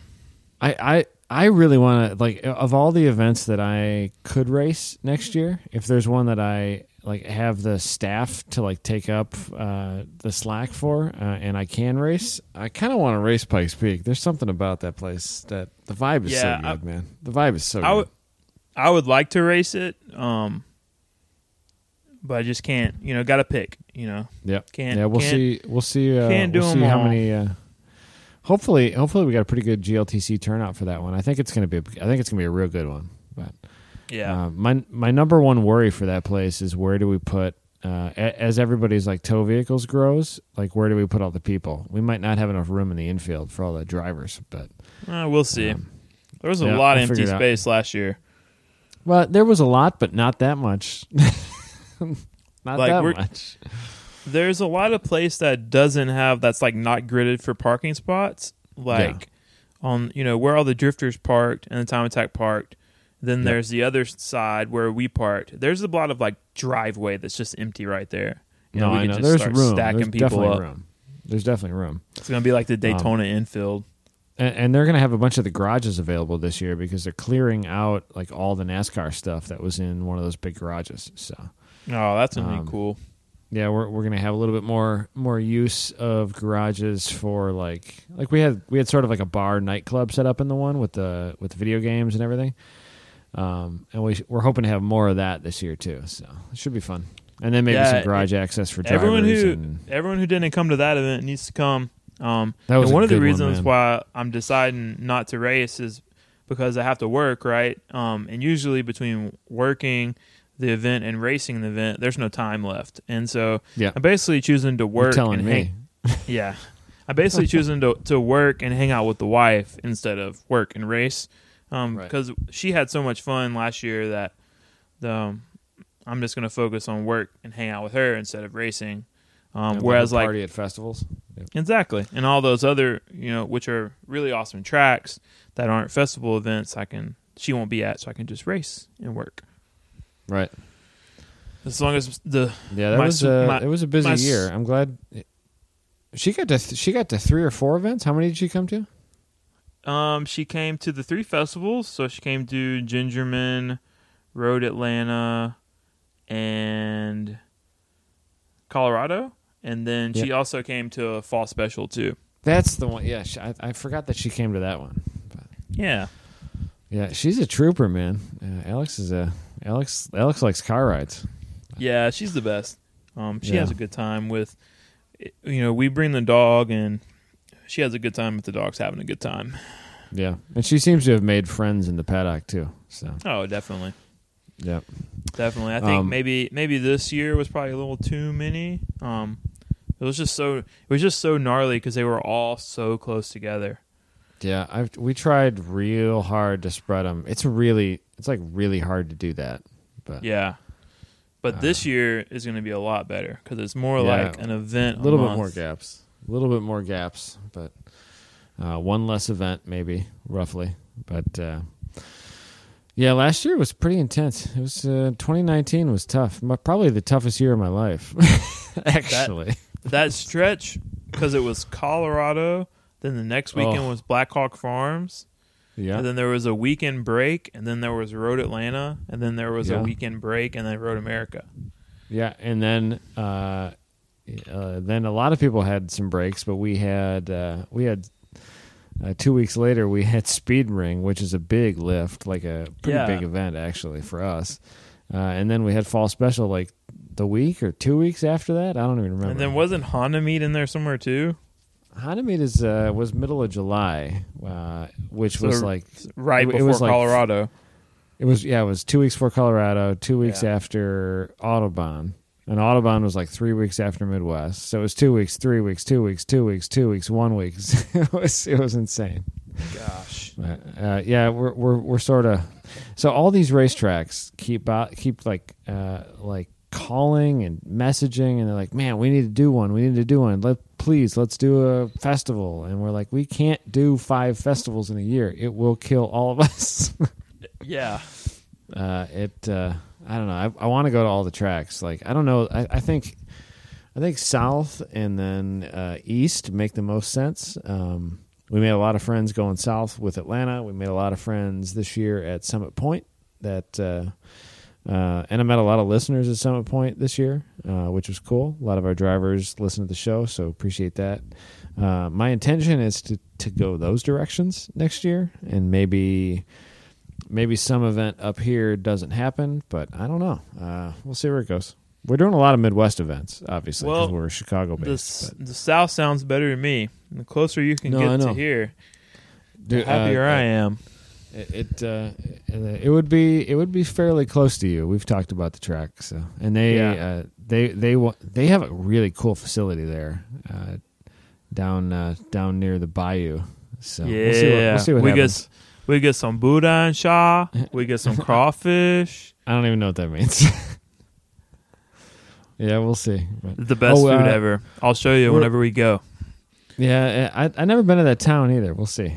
I I I really want to like of all the events that I could race next year. If there's one that I like have the staff to like take up uh, the slack for, uh, and I can race, I kind of want to race Pikes Peak. There's something about that place that the vibe is Yeah, so I- good, man. The vibe is so I good. would I would like to race it, um, but I just can't. You know, got to pick. You know, yeah, can't. yeah, we'll can't- see. We'll see. Uh, can't do we'll see how all. many. Uh, hopefully, hopefully we got a pretty good GLTC turnout for that one. I think it's gonna be. I think it's gonna be a real good one. But Yeah, uh, my my number one worry for that place is where do we put. Uh, a- as everybody's like tow vehicles grows, like where do we put all the people? We might not have enough room in the infield for all the drivers, but Uh, we'll see. um, there was a yeah, lot of empty figure it out. space last year. well, there was a lot, but not that much. not Like, that much. There's a lot of place that doesn't have that's like not gridded for parking spots. Like on you know where all the drifters parked and the time attack parked. Then Yep. there's the other side where we parked. There's a lot of like driveway that's just empty right there. You No, we I know. just There's start room. stacking There's people definitely up. room. There's definitely room. It's gonna be like the Daytona infield. And, and they're to have a bunch of the garages available this year because they're clearing out like all the NASCAR stuff that was in one of those big garages. So Oh, that's gonna Um, be cool. yeah, we're we're to have a little bit more more use of garages for like like we had we had sort of like a bar nightclub set up in the one with the with the video games and everything. Um, and we we're hoping to have more of that this year too. So it should be fun. And then maybe Yeah, some garage access for drivers. Everyone who everyone who didn't come to that event needs to come. Um, That was and one of the good one, reasons why I'm deciding not to race is because I have to work, right? Um, and usually between working the event and racing the event, there's no time left, and so yeah, I'm basically choosing to you're work telling and me. hang. Yeah, I'm basically choosing to to work and hang out with the wife instead of work and race, um, Right. because she had so much fun last year that the um, I'm just gonna focus on work and hang out with her instead of racing. Um, whereas like party at festivals. Exactly. And all those other, you know, which are really awesome tracks that aren't festival events, I can she won't be at, so I can just race and work. Right. As long as the Yeah, that My was s- uh, my- it was a busy my year. I'm glad she got to th- she got to three or four events. How many did she come to? Um she came to the three festivals, so she came to Gingerman, Road Atlanta, and Colorado, and then she also came to a fall special too. That's the one. Yeah, she, I, I forgot that she came to that one. Yeah. Yeah, she's a trooper, man. Uh, Alex is a Alex. Alex likes car rides. Yeah, she's the best. Um, she Yeah. has a good time with, you know, we bring the dog and she has a good time with the dog's having a good time. Yeah, and she seems to have made friends in the paddock too. So Oh, definitely. Yep. Definitely. I think Um, maybe maybe this year was probably a little too many. Um, it was just so it was just so gnarly because they were all so close together. Yeah, I've we tried real hard to spread them. It's really it's like really hard to do that. But Yeah. But Uh, this year is going to be a lot better because it's more Yeah. like an event. a little bit more gaps. A little bit more gaps, but uh, one less event maybe roughly. But uh, yeah, last year was pretty intense. It was uh, 2019 was tough. My, probably the toughest year of my life. Actually, That stretch because it was Colorado. Then the next weekend Oh. was Blackhawk Farms. yeah. And then there was a weekend break, and then there was Road Atlanta, and then there was Yeah. a weekend break, and then Road America. Yeah, and then uh, uh, then a lot of people had some breaks, but we had uh, we had uh, two weeks later we had Speed Ring, which is a big lift, like a pretty Yeah. big event actually for us. Uh, and then we had Fall Special like the week or two weeks after that. I don't even remember. And then wasn't Honda Meet in there somewhere too? Hanamid is uh, was middle of July, uh, which So was like Right before was like- Colorado. It was yeah, it was two weeks before Colorado, two weeks Yeah. after Autobahn, and Autobahn was like three weeks after Midwest. So it was two weeks, three weeks, two weeks, two weeks, two weeks, one week. it was it was insane. Gosh. But, uh, yeah, we're we're we're sort of so all these racetracks keep out keep like uh, like calling and messaging, and they're like, man, we need to do one, we need to do one. Let please let's do a festival, and we're like, we can't do five festivals in a year. It will kill all of us. Yeah. uh, it uh, I don't know. I, I want to go to all the tracks. Like I don't know. I, I think I think south and then uh, east make the most sense. Um, we made a lot of friends going south with Atlanta. We made a lot of friends this year at Summit Point. That uh, uh, and I met a lot of listeners at Summit Point this year, uh, which was cool. A lot of our drivers listen to the show, so appreciate that. Uh, my intention is to to go those directions next year, and maybe maybe some event up here doesn't happen, but I don't know. Uh, we'll see where it goes. We're doing a lot of Midwest events, obviously, because Well, we're Chicago The, based. s- the South sounds better to me. The closer you can No, get to here, the the happier I am. It it, uh, it would be it would be fairly close to you. We've talked about the track, so and they Yeah. uh, they they wa- they have a really cool facility there, uh, down uh, down near the bayou. So yeah. we'll see what, we'll see what we happens. get we get some Buddha and Shaw. We get some crawfish. I don't even know what that means. yeah, we'll see. But- The best Oh, food uh, ever. I'll show you whenever we go. Yeah, I I never been to that town either. We'll see.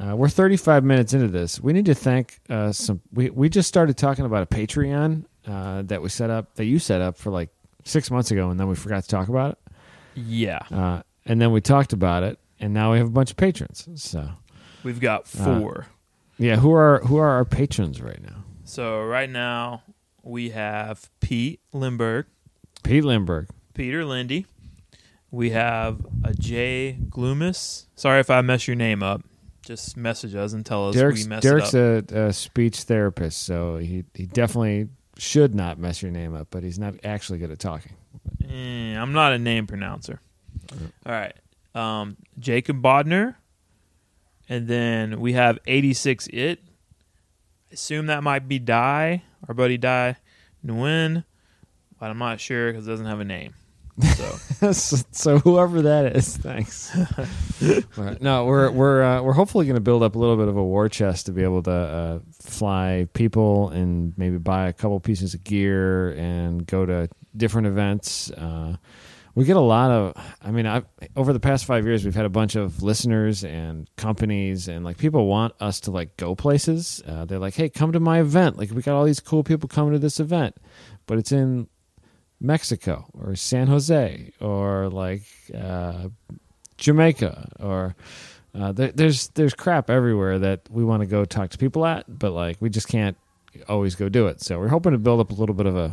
Uh, we're 35 minutes into this. We need to thank uh, some. We we just started talking about a Patreon uh, that we set up that you set up for like six months ago, and then we forgot to talk about it. Yeah. Uh, and then we talked about it, and now we have a bunch of patrons. So We've got Uh, four. Yeah, who are who are our patrons right now? so right now we have Pete Limberg, Pete Lindbergh, Peter Lindy. We have a Jay Gloomis. Sorry if I mess your name up. Just message us and tell us Derek's we messed Derek's up. a, a speech therapist, so he he definitely should not mess your name up, but he's not actually good at talking. Eh, I'm not a name pronouncer. All right. Um, Jacob Bodner. And then we have 86 It. I Assume that might be Die, our buddy Die Nguyen, but I'm not sure because it doesn't have a name. So so, whoever that is, thanks. Right. No, we're we're uh, we're hopefully going to build up a little bit of a war chest to be able to uh, fly people and maybe buy a couple pieces of gear and go to different events. Uh, we get a lot of. I mean, I over the past five years, we've had a bunch of listeners and companies, and like people want us to like go places. Uh, they're like, "Hey, come to my event! Like, we got all these cool people coming to this event, but it's in Mexico or San Jose or like uh, Jamaica or uh, there, there's there's crap everywhere that we want to go talk to people at, but like we just can't always go do it. So we're hoping to build up a little bit of a,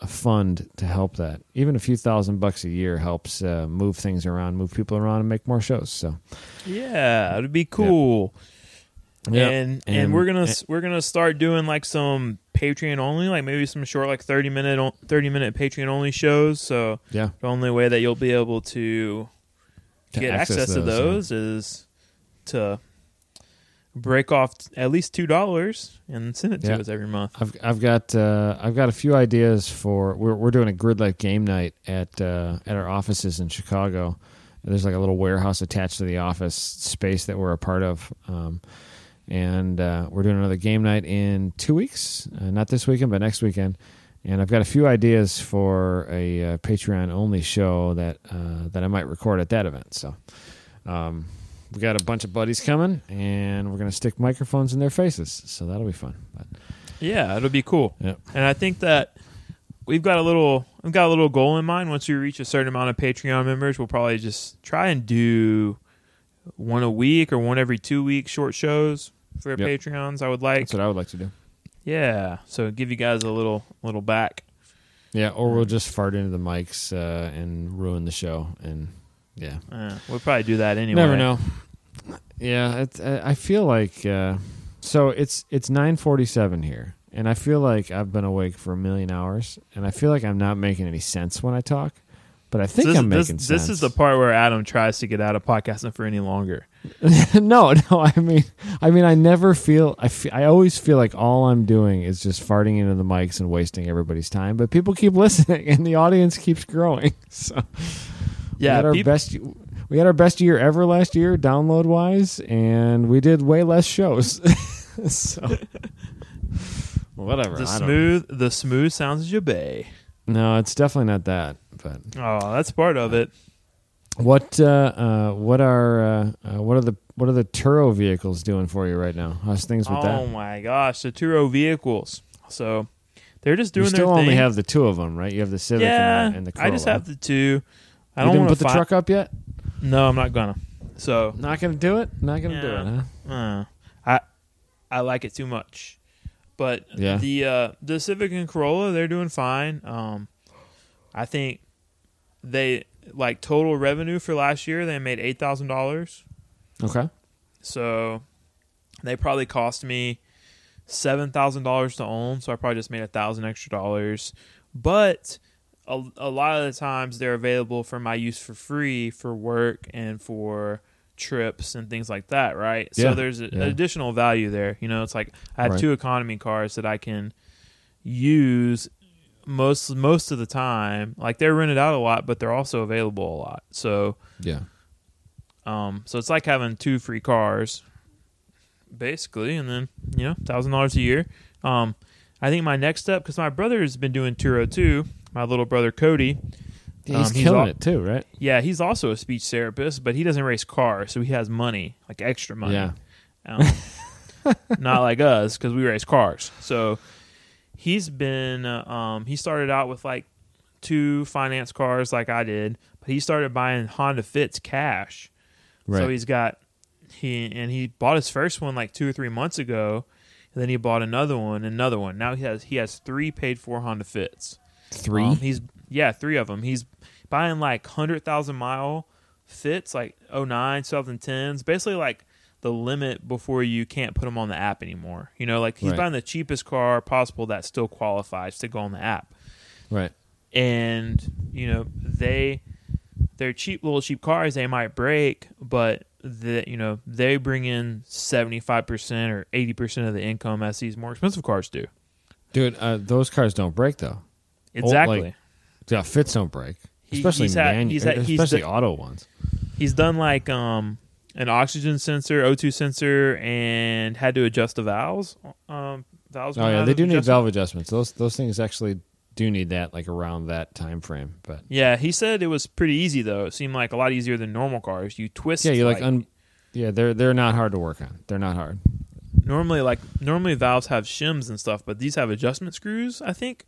a fund to help that. Even a few thousand bucks a year helps uh, move things around, move people around, and make more shows. So yeah, it'd be cool. Yeah. And, and And- we're gonna and- we're gonna start doing like some Patreon only, like maybe some short, like thirty minute thirty minute Patreon only shows. So yeah, the only way that you'll be able to To get access access, to those, those is to break off at least two dollars and send it to Yeah. us every month. I've I've got uh, I've got a few ideas for we're we're doing a GRIDLIFE game night at uh, at our offices in Chicago. There's like a little warehouse attached to the office space that we're a part of, um, and uh, we're doing another game night in two weeks. Uh, not this weekend, but next weekend. And I've got a few ideas for a uh, Patreon only show that uh, that I might record at that event. So. Um, we got a bunch of buddies coming, and we're gonna stick microphones in their faces, so that'll be fun. But Yeah, it'll be cool. yeah, And I think that we've got a little we've got a little goal in mind. Once we reach a certain amount of Patreon members, we'll probably just try and do one a week or one every two weeks short shows for Yep. Patreons. I would like. That's what I would like to do. Yeah. So give you guys a little little back. Yeah, or we'll just fart into the mics uh, and ruin the show. And yeah, Uh, we'll probably do that anyway. never know. Yeah, it's, uh, I feel like uh, so it's it's nine forty seven here, and I feel like I've been awake for a million hours, and I feel like I'm not making any sense when I talk. But I think this, I'm making this sense. This is the part where Adam tries to get out of podcasting for any longer. no, no. I mean, I mean, I never feel. I fe- I always feel like all I'm doing is just farting into the mics and wasting everybody's time. But people keep listening, and the audience keeps growing. So we Yeah, had our peop- best. We had our best year ever last year, download wise, and we did way less shows. so whatever. the I don't- smooth the smooth sounds of your bay. No, it's definitely not that. But Oh, that's part of it. what? Uh, uh, what are? Uh, uh, what are the? What are the Turo vehicles doing for you right now? How's things with Oh that? my gosh, the Turo vehicles. So they're just doing you still their only thing. have the two of them, right? You have the Civic yeah, and the, and the Corolla. I just have the two. I you don't didn't put to the truck up yet. No, I'm not gonna. So Not gonna do it. Not gonna do it, huh? uh, I I like it too much. But Yeah. the uh, the Civic and Corolla, they're doing fine. Um, I think they like total revenue for last year. They made eight thousand dollars. Okay. So they probably cost me seven thousand dollars to own. So I probably just made a thousand extra dollars. But a, a lot of the times they're available for my use for free for work and for trips and things like that. Right. Yeah, So there's a, yeah. additional value there. You know, it's like I have Right. two economy cars that I can use most most of the time. Like they're rented out a lot, but they're also available a lot. So Yeah. um, so it's like having two free cars, basically, and then you know, thousand dollars a year. Um, I think my next step, because my brother has been doing Turo too. My little brother Cody, He's Um, he's killing al- it too, right? yeah, he's also a speech therapist, but he doesn't race cars, so he has money, like extra money. Yeah. Um, not like us because we race cars. So he's been uh, um, he started out with like two finance cars like I did, but he started buying Honda Fits cash. Right. So he's got he and he bought his first one like two or three months ago, and then he bought another one, another one. Now he has he has three paid for Honda Fits. Three. Um, he's yeah, three of them. He's buying like hundred thousand mile fits, like 09, 2010s, basically like the limit before you can't put them on the app anymore. You know, like he's Right. buying the cheapest car possible that still qualifies to go on the app right. and you know they they're cheap little cheap cars they might break but that you know they bring in 75% or 80% of the income as these more expensive cars do Dude, uh, those cars don't break though. Exactly like, Yeah, fits don't break, He- especially he's had- manu- he's had- he's especially auto ones. he's done like um an oxygen sensor o2 sensor and had to adjust the valves um valves Oh yeah, they do need valve adjustments. Those those things actually do need that like around that time frame. But yeah he said it was pretty easy though it seemed like a lot easier than normal cars you twist yeah, you like, un- yeah, they're they're not hard to work on. They're not hard. normally like normally valves have shims and stuff but these have adjustment screws i think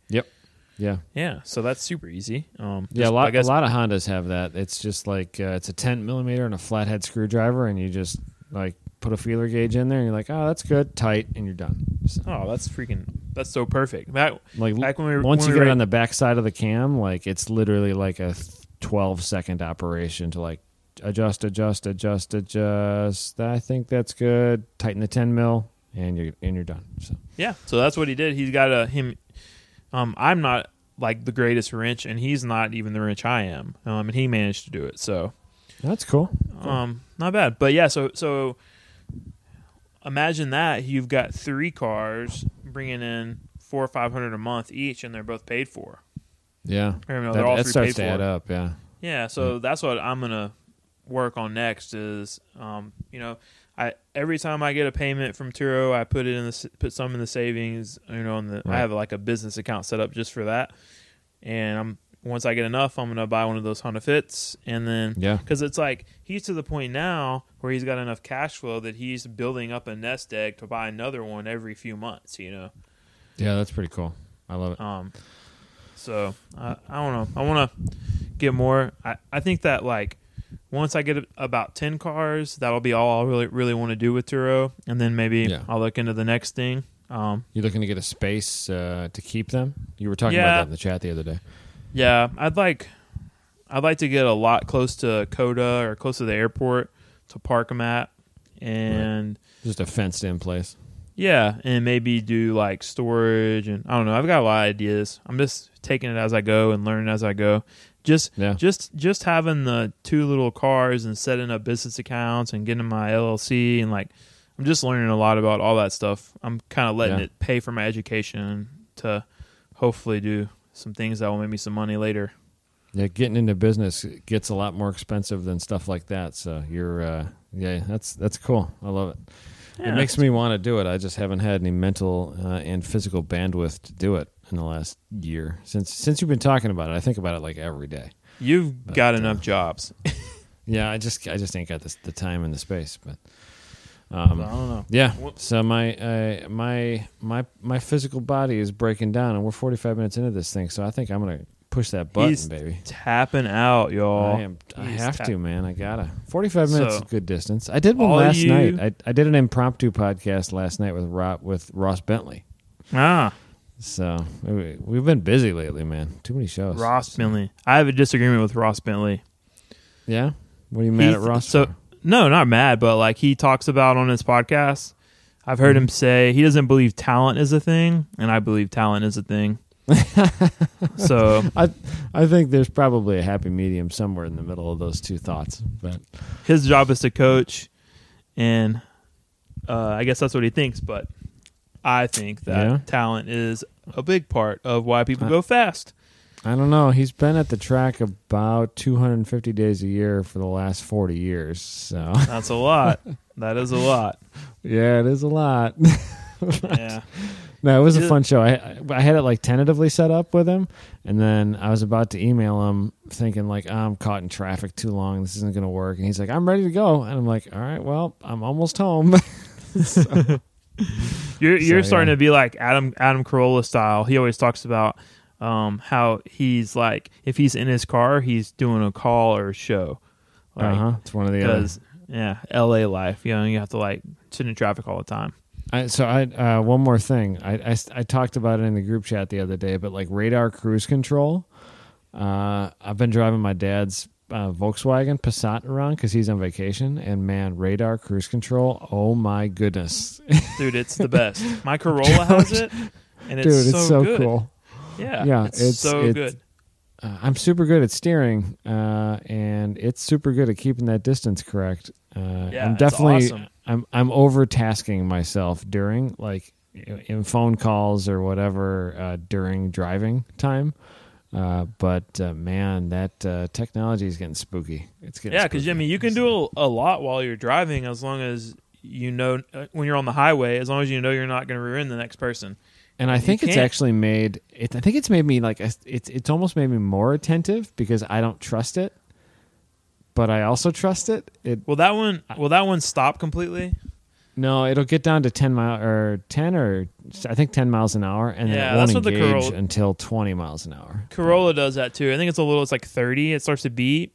Yeah, yeah so that's super easy um yeah. A lot guess, a lot of Hondas have that. It's just like uh, it's a 10 millimeter and a flathead screwdriver, and you just like put a feeler gauge in there, and you're like, oh, that's good, tight, and you're done. So, oh that's freaking that's so perfect that like back when we were once when you we get it on the back side of the cam, like it's literally like a 12 second operation to like adjust, adjust, adjust, adjust. I think that's good. Tighten the 10 mil, and you're and you're done. So yeah so that's what he did he's got a him um i'm not like the greatest wrench and he's not even the wrench i am um and he managed to do it so that's cool. um not bad but yeah so so imagine that you've got three cars bringing in four or five hundred a month each, and they're both paid for. Yeah, Or, you know, that, they're all that three starts paid to for. add up. Yeah, Yeah, so that's what I'm gonna work on next. Is um, you know, I every time I get a payment from Turo, I put it in the put some in the savings. You know, in the I have like a business account set up just for that. And I'm once I get enough, I'm gonna buy one of those Honda Fits, and then yeah, because it's like he's to the point now where he's got enough cash flow that he's building up a nest egg to buy another one every few months. You know. yeah. That's pretty cool. I love it. Um, so I, I don't know. I want to get more. I, I think that like once I get about ten cars, that'll be all I really really want to do with Turo, and then maybe Yeah. I'll look into the next thing. Um, You looking to get a space uh, to keep them? You were talking Yeah. about that in the chat the other day. yeah, I'd like I'd like to get a lot close to COTA or close to the airport to park them at, and Just a fenced in place. yeah, and maybe do like storage and I don't know. I've got a lot of ideas. I'm just taking it as I go and learning as I go. Just Yeah. just just having the two little cars and setting up business accounts and getting my LLC and like I'm just learning a lot about all that stuff. I'm kind of letting Yeah. it pay for my education to hopefully do some things that will make me some money later. Yeah, getting into business gets a lot more expensive than stuff like that. So you're, uh, yeah, that's that's cool. I love it. Yeah. It makes me want to do it. I just haven't had any mental uh, and physical bandwidth to do it in the last year since since you've been talking about it. I think about it like every day. You've But, got uh, enough jobs. Yeah, I just I just ain't got this, the time and the space. But I um, don't know. yeah, so my uh, my my my physical body is breaking down, and we're 45 minutes into this thing. So I think I'm gonna push that button, He's baby. Tapping out, y'all. I am. I have to, man. I gotta. Forty-five minutes So, is good distance. I did one last you- night. I, I did an impromptu podcast last night with Rob, with Ross Bentley. Ah, So we, we've been busy lately, man. Too many shows. Ross Bentley. I have a disagreement with Ross Bentley. Yeah. What are you mad He- at Ross? So for? no, not mad, but like he talks about on his podcast. I've heard Mm-hmm. him say he doesn't believe talent is a thing, and I believe talent is a thing. so I I think there's probably a happy medium somewhere in the middle of those two thoughts. But his job is to coach, and uh, I guess that's what he thinks. But I think that Yeah. talent is a big part of why people go fast. I don't know. He's been at the track about 250 days a year for the last 40 years. So That's a lot. that is a lot. yeah, it is a lot. Yeah. No, it was a fun show. I I had it like tentatively set up with him, and then I was about to email him, thinking like oh, I'm caught in traffic too long. This isn't going to work. And he's like, I'm ready to go, and I'm like, all right, well, I'm almost home. You're you're So, starting yeah. to be like Adam Adam Carolla style. He always talks about um, how he's like if he's in his car, he's doing a call or a show. Like, uh huh. It's one of the other. Yeah, L.A. life. You know, you have to like sit in traffic all the time. I, so I uh, one more thing. I, I I talked about it in the group chat the other day, but like radar cruise control. Uh, I've been driving my dad's uh, Volkswagen Passat around because he's on vacation, and man, radar cruise control. Oh my goodness, Dude, it's the best. My Corolla has it, and it's dude, so, it's so good. cool. Yeah, Yeah, it's, it's- so it's- good. Uh, I'm super good at steering, uh, and it's super good at keeping that distance correct. Uh, Yeah, I'm definitely awesome. I'm I'm overtasking myself during like in phone calls or whatever uh, during driving time. Uh, but uh, man, that uh, technology is getting spooky. It's getting Yeah, because I mean, you can do a, a lot while you're driving as long as you know uh, when you're on the highway. As long as you know you're not going to ruin the next person. And I You think it's can't- actually made it. I think it's made me like a, it's it's almost made me more attentive because I don't trust it, but I also trust it. It Will that one? Will that one stop completely? No, it'll get down to ten mile or ten or I think ten miles an hour, and then it won't that's what the engage Corolla- until twenty miles an hour. Corolla does that too. I think it's a little. It's like thirty. It starts to beat.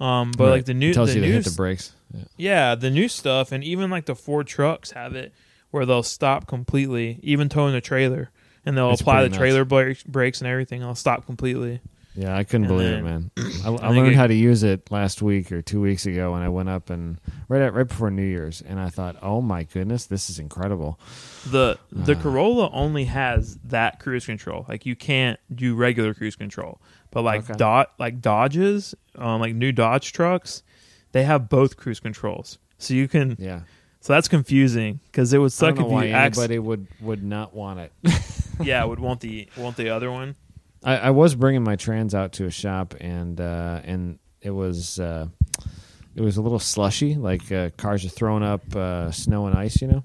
Um, but Right. like the new, It tells the you to new, hit the brakes. Yeah. yeah, the new stuff, and even like the Ford trucks have it where they'll stop completely, even towing the trailer, and they'll apply the pretty nuts. trailer brakes, brakes and everything. They'll stop completely. Yeah, I couldn't And believe then- it, man. I, I think learned it- how to use it last week or two weeks ago when I went up and right at, right before New Year's, and I thought, oh my goodness, this is incredible. The the Ah. Corolla only has that cruise control. Like you can't do regular cruise control. But like Okay. dot like Dodges, um, like new Dodge trucks, they have both cruise controls. So you can Yeah, So that's confusing because it would I suck if why you acc- anybody would would not want it. yeah would want the want the other one. I, I was bringing my trans out to a shop, and uh, and it was uh, it was a little slushy, like uh, cars are throwing up uh, snow and ice, you know,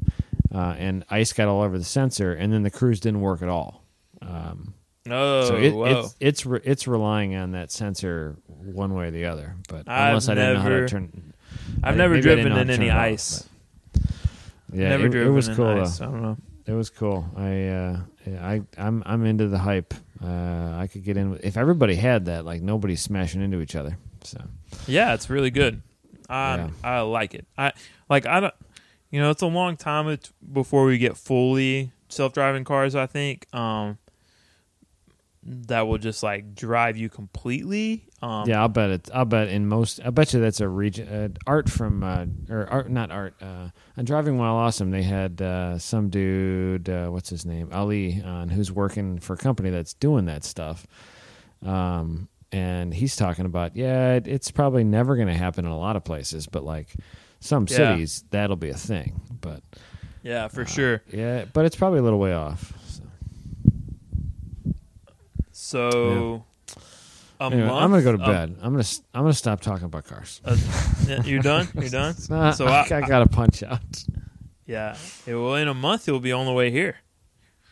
uh, and ice got all over the sensor, and then the cruise didn't work at all. Um, Oh, so it, whoa. it's it's re- it's relying on that sensor one way or the other. But I've unless I didn't know how to never- turn, I've I- never maybe I didn't driven in any it off, ice. yeah, never it, driven it was cool. ice. I don't know. It was cool. I uh, I I'm I'm into the hype. Uh, I could get in with, if everybody had that. Like nobody's smashing into each other. So Yeah, it's really good. I Yeah. I like it. I like I don't. You know, it's a long time before we get fully self-driving cars. I think um, that will just like drive you completely. Um, yeah, I'll bet it. I'll bet in most. I bet you that's a region. Uh, art from uh, or art, not art. Uh, on driving while awesome, they had uh, some dude. Uh, what's his name? Ali on who's working for a company that's doing that stuff. Um, and he's talking about yeah, it, it's probably never going to happen in a lot of places, but like some Yeah. cities, that'll be a thing. But yeah, for Uh, sure. Yeah, but it's probably a little way off. So. So, a Anyway, month. I'm gonna go to bed. I'm gonna I'm gonna stop talking about cars. uh, yeah, you done? You done? Uh, So I, I- I gotta punch out. Yeah. It will in a month. You'll be on the way here.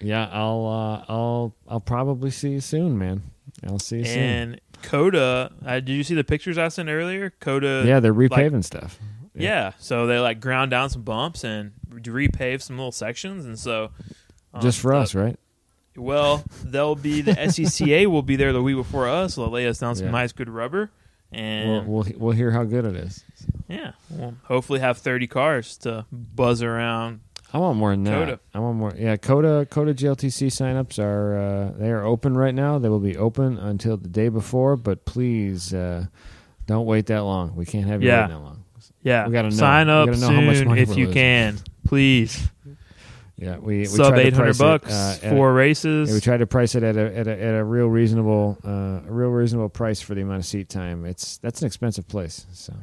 Yeah, I'll uh, I'll I'll probably see you soon, man. I'll see you soon. And COTA, uh, did you see the pictures I sent earlier? COTA. Yeah, they're repaving stuff. Yeah. So they like ground down some bumps and repave some little sections, and so um, just for the- us, right? Well, they'll be the SCCA will be there the week before us. They'll lay us down some Yeah. nice good rubber, We'll, and we'll we'll hear how good it is. yeah, we'll hopefully have thirty cars to buzz around. I want more than that. COTA. I want more. Yeah, COTA COTA GLTC signups are uh, they are open right now. They will be open until the day before, but please uh, don't wait that long. We can't have you Yeah. waiting that long. Yeah, We gotta know. sign We up gotta know how much soon money if we're you losing. can, please. Yeah, we, we Sub tried eight hundred price it, bucks uh, four races. Yeah, we tried to price it at a at a, at a real reasonable uh, a real reasonable price for the amount of seat time. It's that's an expensive place. So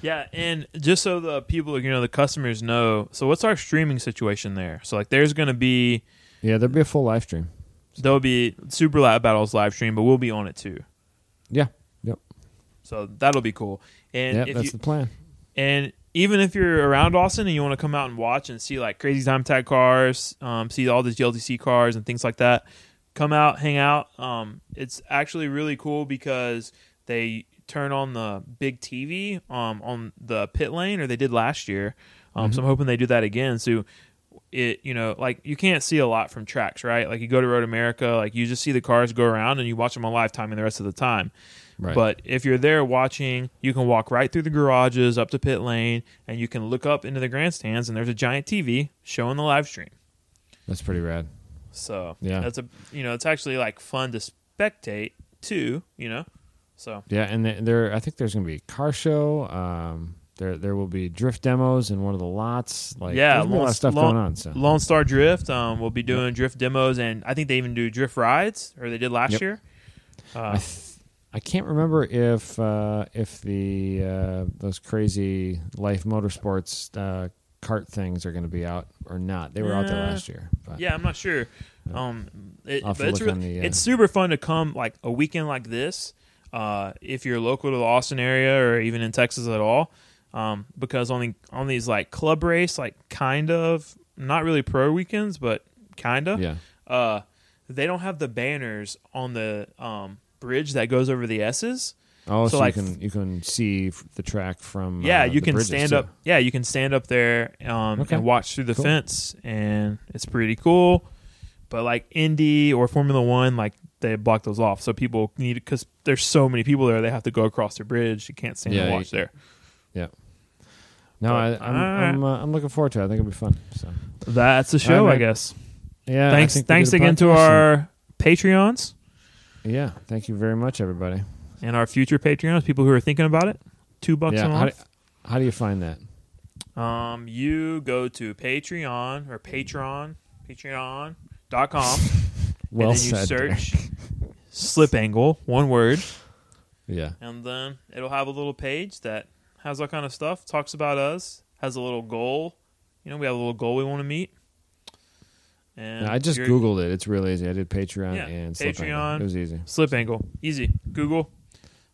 Yeah, and just so the people, you know, the customers know. So, what's our streaming situation there? So, like, there's going to be yeah, there'll be a full live stream. there'll be Super Lap Battles live stream, but we'll be on it too. Yeah, yep, So that'll be cool. And yep. That's you, the plan. and even if you're around Austin and you want to come out and watch and see like crazy time tag cars, um, see all the GLTC cars and things like that, come out, hang out. Um, it's actually really cool because they turn on the big TV um, on the pit lane, or they did last year. Um, So I'm hoping they do that again. So it, you know, like you can't see a lot from tracks, right? Like you go to Road America, like you just see the cars go around and you watch them on live timing the rest of the time. Right. But if you're there watching, you can walk right through the garages up to pit lane, and you can look up into the grandstands, and there's a giant TV showing the live stream. that's pretty rad. So Yeah. that's a you know it's actually like fun to spectate too. You know, so Yeah, and th- there I think there's going to be a car show. Um, there there will be drift demos in one of the lots. Like Yeah, there's gonna a lot of stuff Lone- going on. So Lone Star Drift, um, we'll be doing drift demos, and I think they even do drift rides, or they did last Yep. year. Uh, I can't remember if uh, if the uh, those crazy Life Motorsports uh, kart things are going to be out or not. They were out there last year. But yeah, I'm not sure. Um, it, I'll have to but it's, look re- on the, uh, it's super fun to come like a weekend like this, uh, if you're local to the Austin area or even in Texas at all, um, because on the, on these like club race, like kind of not really pro weekends, but kind of, yeah, uh, they don't have the banners on the um, bridge that goes over the S's. oh, so, so, like, you can you can see the track from Yeah, uh, you the can stand too. up. Yeah, you can stand up there um, Okay. and watch through the Cool. fence, and it's pretty cool. But like Indy or Formula One, like they block those off, so people need because there's so many people there, they have to go across the bridge. You can't stand Yeah, and you- watch there. Yeah. No, I, But, I'm uh, I'm, uh, I'm looking forward to it. I think it'll be fun. So That's the show, right, I guess. yeah, thanks, thanks again to our Patreons yeah. Thank you very much, everybody. and our future Patreons, people who are thinking about it. Two bucks Yeah, a how do, how do you find that? Um, you go to Patreon or Patreon, patreon Patreon.com. Well and then you said. search slip angle, one word, Yeah, and then it'll have a little page that has all kind of stuff, talks about us, has a little goal. You know, we have a little goal we want to meet. And I just Googled it. It's real easy. I did Patreon Yeah, and Slip Angle. Patreon. It was easy. slip angle, easy. Google.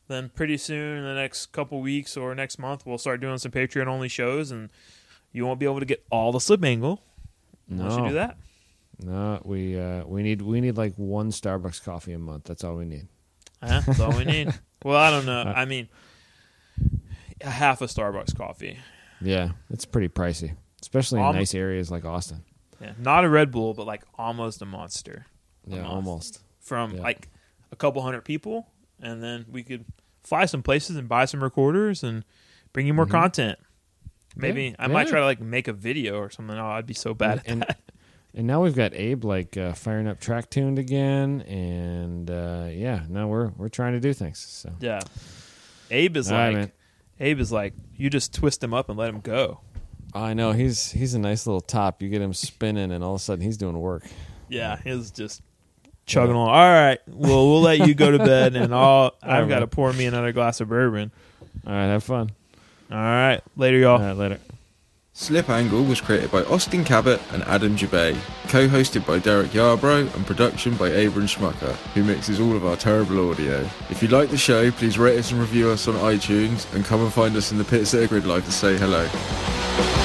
Then pretty soon, in the next couple weeks or next month, we'll start doing some Patreon only shows, and you won't be able to get all the slip angle unless you No, do that. no, we uh, we need we need like one Starbucks coffee a month. That's all we need. Yeah, that's all we need. Well, I don't know. Uh, I mean, a half a Starbucks coffee. Yeah, it's pretty pricey, especially in Almo- nice areas like Austin. Yeah, not a Red Bull, but like almost a monster Yeah, month. almost. from Yeah. like a couple hundred people, and then we could fly some places and buy some recorders and bring you more Mhm. content. Maybe Yeah, I might try to like make a video or something. Oh, I'd be so bad at and, that. and now we've got Abe like uh, firing up track tuned again, and uh, yeah, now we're we're trying to do things. So Yeah, Abe is All right, like man. Abe is like you just twist him up and let him go. I know he's he's a nice little top. You get him spinning, and all of a sudden he's doing work. Yeah, he's just chugging along. All right, well we'll let you go to bed, and I'll I've right, got to pour me another glass of bourbon. All right, have fun. All right, later, y'all. All right, later. Slip Angle was created by Austin Cabot and Adam Jabay, co-hosted by Derek Yarbrough and production by Abram Schmucker, who mixes all of our terrible audio. If you like the show, please rate us and review us on iTunes and come and find us in the pits at a GRIDLIFE to say hello.